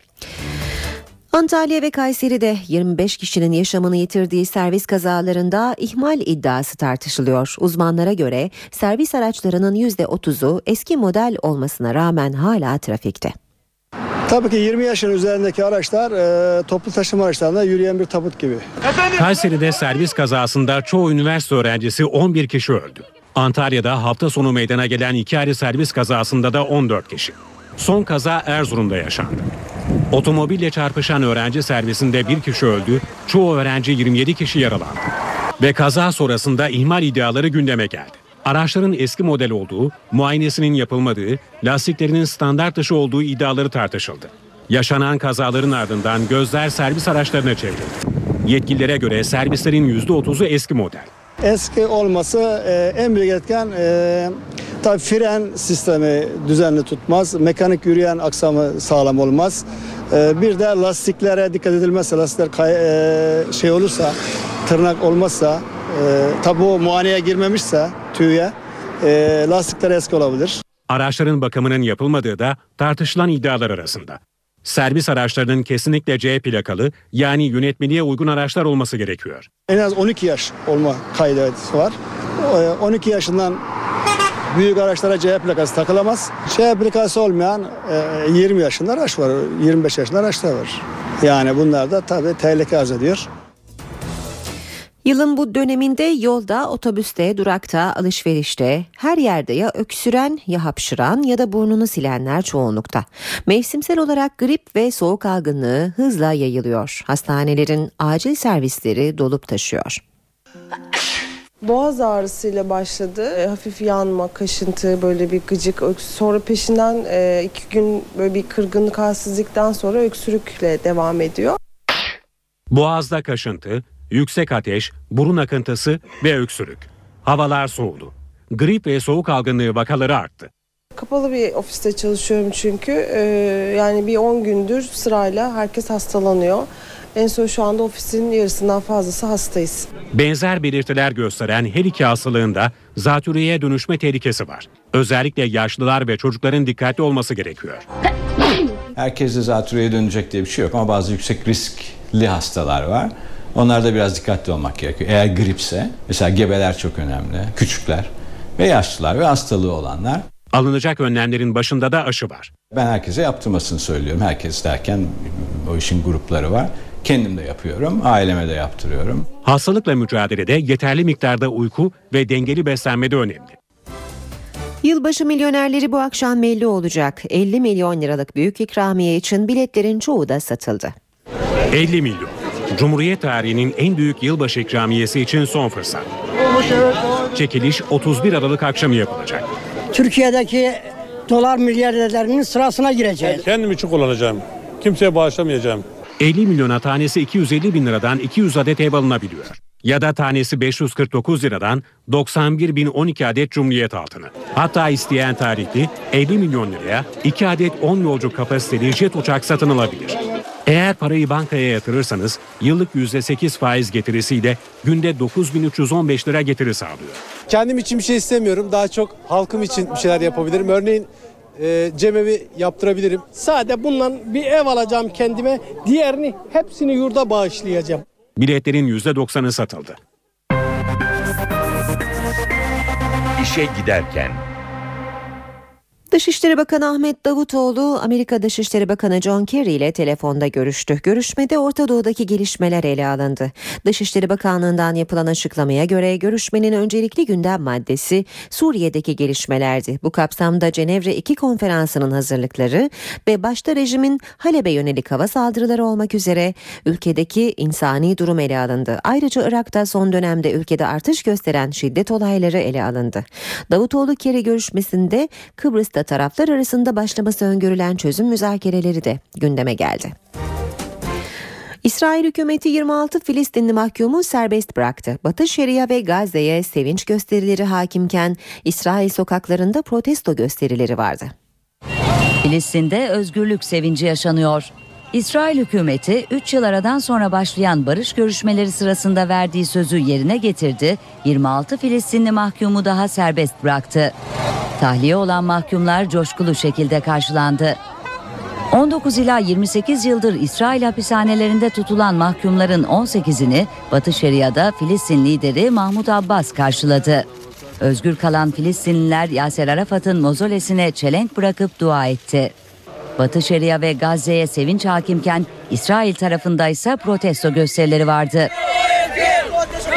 Antalya ve Kayseri'de 25 kişinin yaşamını yitirdiği servis kazalarında ihmal iddiası tartışılıyor. Uzmanlara göre servis araçlarının %30'u eski model olmasına rağmen hala trafikte. Tabii ki 20 yaşın üzerindeki araçlar e, toplu taşıma araçlarında yürüyen bir tabut gibi. Kayseri'de servis kazasında çoğu üniversite öğrencisi 11 kişi öldü. Antalya'da hafta sonu meydana gelen iki ayrı servis kazasında da 14 kişi. Son kaza Erzurum'da yaşandı. Otomobille çarpışan öğrenci servisinde bir kişi öldü, çoğu öğrenci 27 kişi yaralandı. Ve kaza sonrasında ihmal iddiaları gündeme geldi. Araçların eski model olduğu, muayenesinin yapılmadığı, lastiklerinin standart dışı olduğu iddiaları tartışıldı. Yaşanan kazaların ardından gözler servis araçlarına çevrildi. Yetkililere göre servislerin %30'u eski model. Eski olması e, en büyük etken e, tabii fren sistemi düzenli tutmaz. Mekanik yürüyen aksamı sağlam olmaz. E, bir de lastiklere dikkat edilmezse, lastikler kay, e, şey olursa, tırnak olmazsa, e, tabii bu muayeneye girmemişse tüye, e, lastikler eski olabilir. Araçların bakımının yapılmadığı da tartışılan iddialar arasında. Servis araçlarının kesinlikle C plakalı yani yönetmeliğe uygun araçlar olması gerekiyor. En az 12 yaş olma kaydı var. E, 12 yaşından büyük araçlara C plakası takılamaz. C plakası olmayan e, 20 yaşında araç var, 25 yaşında araçlar var. Yani bunlar da tabii tehlike arz ediyor. Yılın bu döneminde yolda, otobüste, durakta, alışverişte, her yerde ya öksüren ya hapşıran ya da burnunu silenler çoğunlukta. Mevsimsel olarak grip ve soğuk algınlığı hızla yayılıyor. Hastanelerin acil servisleri dolup taşıyor. Boğaz ağrısıyla başladı. E, hafif yanma, kaşıntı, böyle bir gıcık öksürük. Sonra peşinden e, iki gün böyle bir kırgınlık, halsizlikten sonra öksürükle devam ediyor. Boğazda kaşıntı, yüksek ateş, burun akıntısı ve öksürük. Havalar soğudu. Grip ve soğuk algınlığı vakaları arttı. Kapalı bir ofiste çalışıyorum çünkü. E, yani bir 10 gündür sırayla herkes hastalanıyor. En son şu anda ofisin yarısından fazlası hastayız. Benzer belirtiler gösteren her iki hastalığında zatürreye dönüşme tehlikesi var. Özellikle yaşlılar ve çocukların dikkatli olması gerekiyor. Herkeste zatürreye dönecek diye bir şey yok ama bazı yüksek riskli hastalar var. Onlarda biraz dikkatli olmak gerekiyor. Eğer gripse, mesela gebeler çok önemli, küçükler ve yaşlılar ve hastalığı olanlar. Alınacak önlemlerin başında da aşı var. Ben herkese yaptırmasını söylüyorum. Herkes derken o işin grupları var. Kendim de yapıyorum, aileme de yaptırıyorum. Hastalıkla mücadelede yeterli miktarda uyku ve dengeli beslenme de önemli. Yılbaşı milyonerleri bu akşam belli olacak. 50 milyon liralık büyük ikramiye için biletlerin çoğu da satıldı. 50 milyon. Cumhuriyet tarihinin en büyük yılbaşı ikramiyesi için son fırsat. Çekiliş 31 Aralık akşamı yapılacak. Türkiye'deki dolar milyarderlerinin sırasına gireceğiz. Kendim için kullanacağım. Kimseye bağışlamayacağım. 50 milyona tanesi 250 bin liradan 200 adet ev alınabiliyor. Ya da tanesi 549 liradan 91 bin 12 adet Cumhuriyet altını. Hatta isteyen tarihli 50 milyon liraya 2 adet 10 yolcu kapasiteli jet uçak satın alabilir. Eğer parayı bankaya yatırırsanız yıllık %8 faiz getirisiyle günde 9315 lira getiri sağlıyor. Kendim için bir şey istemiyorum. Daha çok halkım için bir şeyler yapabilirim. Örneğin e, cemevi yaptırabilirim. Sade bundan bir ev alacağım kendime. Diğerini hepsini yurda bağışlayacağım. Biletlerin %90'ı satıldı. İşe giderken Dışişleri Bakanı Ahmet Davutoğlu, Amerika Dışişleri Bakanı John Kerry ile telefonda görüştü. Görüşmede Orta Doğu'daki gelişmeler ele alındı. Dışişleri Bakanlığı'ndan yapılan açıklamaya göre görüşmenin öncelikli gündem maddesi Suriye'deki gelişmelerdi. Bu kapsamda Cenevre 2 konferansının hazırlıkları ve başta rejimin Halep'e yönelik hava saldırıları olmak üzere ülkedeki insani durum ele alındı. Ayrıca Irak'ta son dönemde ülkede artış gösteren şiddet olayları ele alındı. Davutoğlu Kerry görüşmesinde Kıbrıs'ta taraflar arasında başlaması öngörülen çözüm müzakereleri de gündeme geldi. İsrail hükümeti 26 Filistinli mahkumu serbest bıraktı. Batı Şeria ve Gazze'ye sevinç gösterileri hakimken İsrail sokaklarında protesto gösterileri vardı. Filistin'de özgürlük sevinci yaşanıyor. İsrail hükümeti 3 yıl aradan sonra başlayan barış görüşmeleri sırasında verdiği sözü yerine getirdi. 26 Filistinli mahkumu daha serbest bıraktı. Tahliye olan mahkumlar coşkulu şekilde karşılandı. 19 ila 28 yıldır İsrail hapishanelerinde tutulan mahkumların 18'ini Batı Şeria'da Filistin lideri Mahmut Abbas karşıladı. Özgür kalan Filistinliler Yaser Arafat'ın mozolesine çelenk bırakıp dua etti. Batı Şeria ve Gazze'ye sevinç hakimken İsrail tarafında ise protesto gösterileri vardı.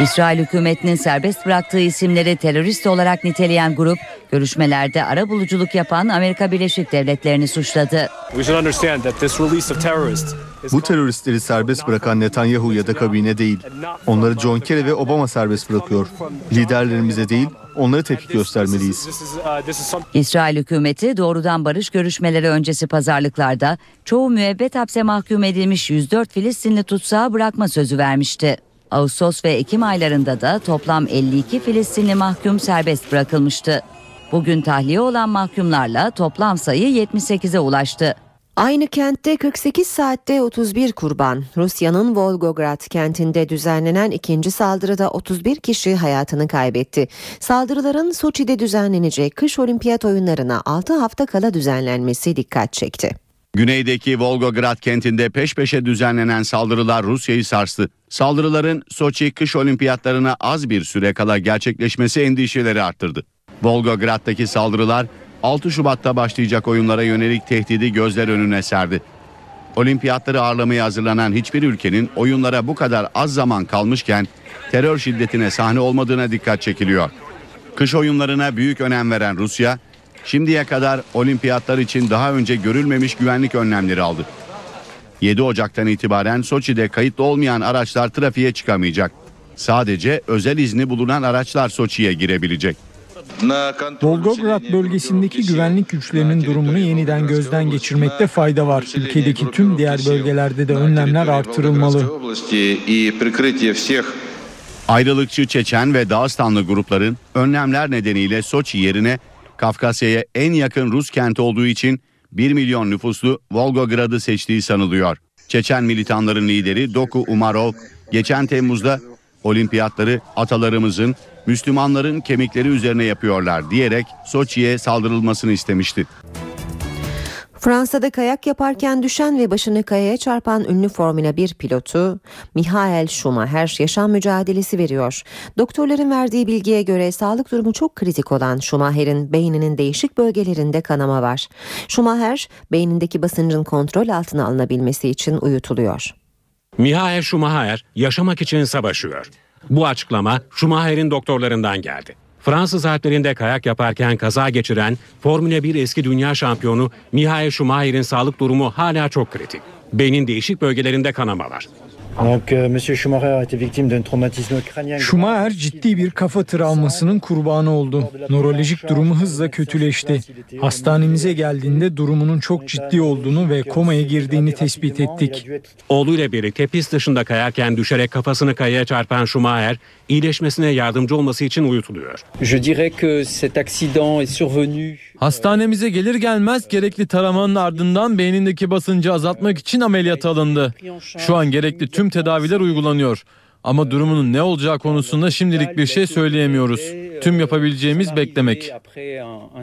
İsrail hükümetinin serbest bıraktığı isimleri terörist olarak niteleyen grup görüşmelerde ara buluculuk yapan Amerika Birleşik Devletleri'ni suçladı. Bu teröristleri serbest bırakan Netanyahu ya da kabine değil. Onları John Kerry ve Obama serbest bırakıyor. Liderlerimize değil, onlara tepki göstermeliyiz. İsrail hükümeti doğrudan barış görüşmeleri öncesi pazarlıklarda çoğu müebbet hapse mahkum edilmiş 104 Filistinli tutsağı bırakma sözü vermişti. Ağustos ve Ekim aylarında da toplam 52 Filistinli mahkum serbest bırakılmıştı. Bugün tahliye olan mahkumlarla toplam sayı 78'e ulaştı. Aynı kentte 48 saatte 31 kurban. Rusya'nın Volgograd kentinde düzenlenen ikinci saldırıda 31 kişi hayatını kaybetti. Saldırıların Soçi'de düzenlenecek kış olimpiyat oyunlarına 6 hafta kala düzenlenmesi dikkat çekti. Güneydeki Volgograd kentinde peş peşe düzenlenen saldırılar Rusya'yı sarstı. Saldırıların Soçi kış olimpiyatlarına az bir süre kala gerçekleşmesi endişeleri arttırdı. Volgograd'daki saldırılar 6 Şubat'ta başlayacak oyunlara yönelik tehdidi gözler önüne serdi. Olimpiyatları ağırlamaya hazırlanan hiçbir ülkenin oyunlara bu kadar az zaman kalmışken terör şiddetine sahne olmadığına dikkat çekiliyor. Kış oyunlarına büyük önem veren Rusya, şimdiye kadar olimpiyatlar için daha önce görülmemiş güvenlik önlemleri aldı. 7 Ocak'tan itibaren Soçi'de kayıtlı olmayan araçlar trafiğe çıkamayacak. Sadece özel izni bulunan araçlar Soçi'ye girebilecek. Volgograd bölgesindeki güvenlik güçlerinin durumunu yeniden gözden geçirmekte fayda var. Ülkedeki tüm diğer bölgelerde de önlemler artırılmalı. Ayrılıkçı Çeçen ve Dağıstanlı grupların önlemler nedeniyle Soçi yerine Kafkasya'ya en yakın Rus kenti olduğu için 1 milyon nüfuslu Volgograd'ı seçtiği sanılıyor. Çeçen militanların lideri Doku Umarov geçen Temmuz'da olimpiyatları atalarımızın Müslümanların kemikleri üzerine yapıyorlar diyerek Soçi'ye saldırılmasını istemişti. Fransa'da kayak yaparken düşen ve başını kayaya çarpan ünlü Formula 1 pilotu Michael Schumacher yaşam mücadelesi veriyor. Doktorların verdiği bilgiye göre sağlık durumu çok kritik olan Schumacher'in beyninin değişik bölgelerinde kanama var. Schumacher beynindeki basıncın kontrol altına alınabilmesi için uyutuluyor. Michael Schumacher yaşamak için savaşıyor. Bu açıklama Schumacher'in doktorlarından geldi. Fransız Alplerinde kayak yaparken kaza geçiren Formula 1 eski dünya şampiyonu Michael Schumacher'in sağlık durumu hala çok kritik. Beynin değişik bölgelerinde kanama var. Schumacher ciddi bir kafa travmasının kurbanı oldu. Nörolojik durumu hızla kötüleşti. Hastanemize geldiğinde durumunun çok ciddi olduğunu ve komaya girdiğini tespit ettik. Oğluyla birlikte pist dışında kayarken düşerek kafasını kayaya çarpan Schumacher iyileşmesine yardımcı olması için uyutuluyor. Hastanemize gelir gelmez gerekli taramanın ardından beynindeki basıncı azaltmak için ameliyat alındı. Şu an gerekli tüm tedaviler uygulanıyor. Ama durumunun ne olacağı konusunda şimdilik bir şey söyleyemiyoruz. Tüm yapabileceğimiz beklemek.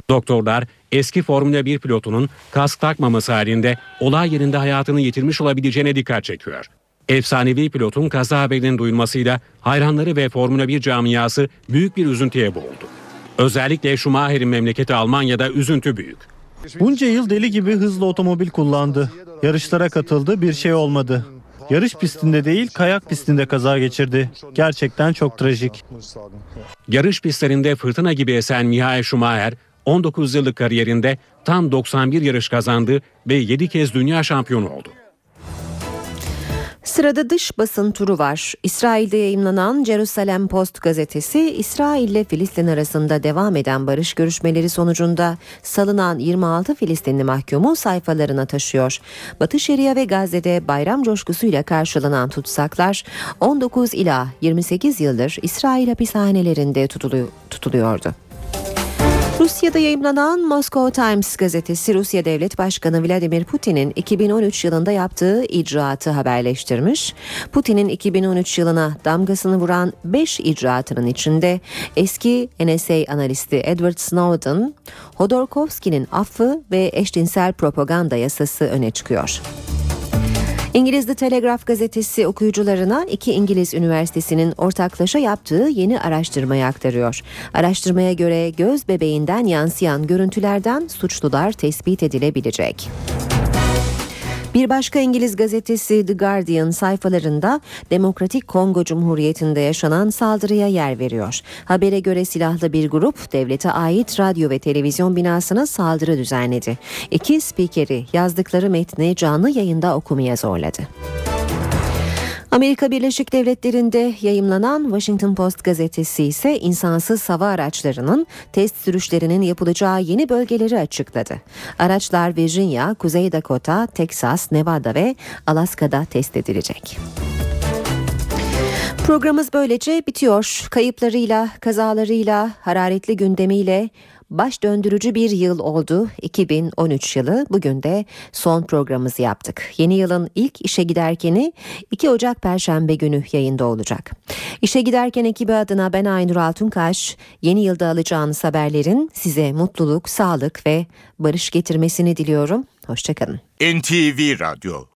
Doktorlar eski Formula 1 pilotunun kask takmaması halinde olay yerinde hayatını yitirmiş olabileceğine dikkat çekiyor. Efsanevi pilotun kaza haberinin duyulmasıyla hayranları ve Formula 1 camiası büyük bir üzüntüye boğuldu. Özellikle Schumacher'in memleketi Almanya'da üzüntü büyük. Bunca yıl deli gibi hızlı otomobil kullandı. Yarışlara katıldı, bir şey olmadı. Yarış pistinde değil, kayak pistinde kaza geçirdi. Gerçekten çok trajik. Yarış pistlerinde fırtına gibi esen Michael Schumacher 19 yıllık kariyerinde tam 91 yarış kazandı ve 7 kez dünya şampiyonu oldu. Sırada dış basın turu var. İsrail'de yayımlanan Jerusalem Post gazetesi İsrail ile Filistin arasında devam eden barış görüşmeleri sonucunda salınan 26 Filistinli mahkumu sayfalarına taşıyor. Batı Şeria ve Gazze'de bayram coşkusuyla karşılanan tutsaklar 19 ila 28 yıldır İsrail hapishanelerinde tutuluyor, tutuluyordu. Rusya'da yayımlanan Moscow Times gazetesi Rusya Devlet Başkanı Vladimir Putin'in 2013 yılında yaptığı icraatı haberleştirmiş. Putin'in 2013 yılına damgasını vuran 5 icraatının içinde eski NSA analisti Edward Snowden, Hodorkovsky'nin affı ve eşcinsel propaganda yasası öne çıkıyor. İngiliz The Telegraph gazetesi okuyucularına iki İngiliz üniversitesinin ortaklaşa yaptığı yeni araştırmayı aktarıyor. Araştırmaya göre göz bebeğinden yansıyan görüntülerden suçlular tespit edilebilecek. Bir başka İngiliz gazetesi The Guardian sayfalarında Demokratik Kongo Cumhuriyeti'nde yaşanan saldırıya yer veriyor. Habere göre silahlı bir grup devlete ait radyo ve televizyon binasına saldırı düzenledi. İki spikeri yazdıkları metni canlı yayında okumaya zorladı. Amerika Birleşik Devletleri'nde yayımlanan Washington Post gazetesi ise insansız hava araçlarının test sürüşlerinin yapılacağı yeni bölgeleri açıkladı. Araçlar Virginia, Kuzey Dakota, Texas, Nevada ve Alaska'da test edilecek. Programımız böylece bitiyor. Kayıplarıyla, kazalarıyla, hararetli gündemiyle baş döndürücü bir yıl oldu 2013 yılı. Bugün de son programımızı yaptık. Yeni yılın ilk işe giderkeni 2 Ocak Perşembe günü yayında olacak. İşe giderken ekibi adına ben Aynur Altunkaş, yeni yılda alacağınız haberlerin size mutluluk, sağlık ve barış getirmesini diliyorum. Hoşçakalın. NTV Radyo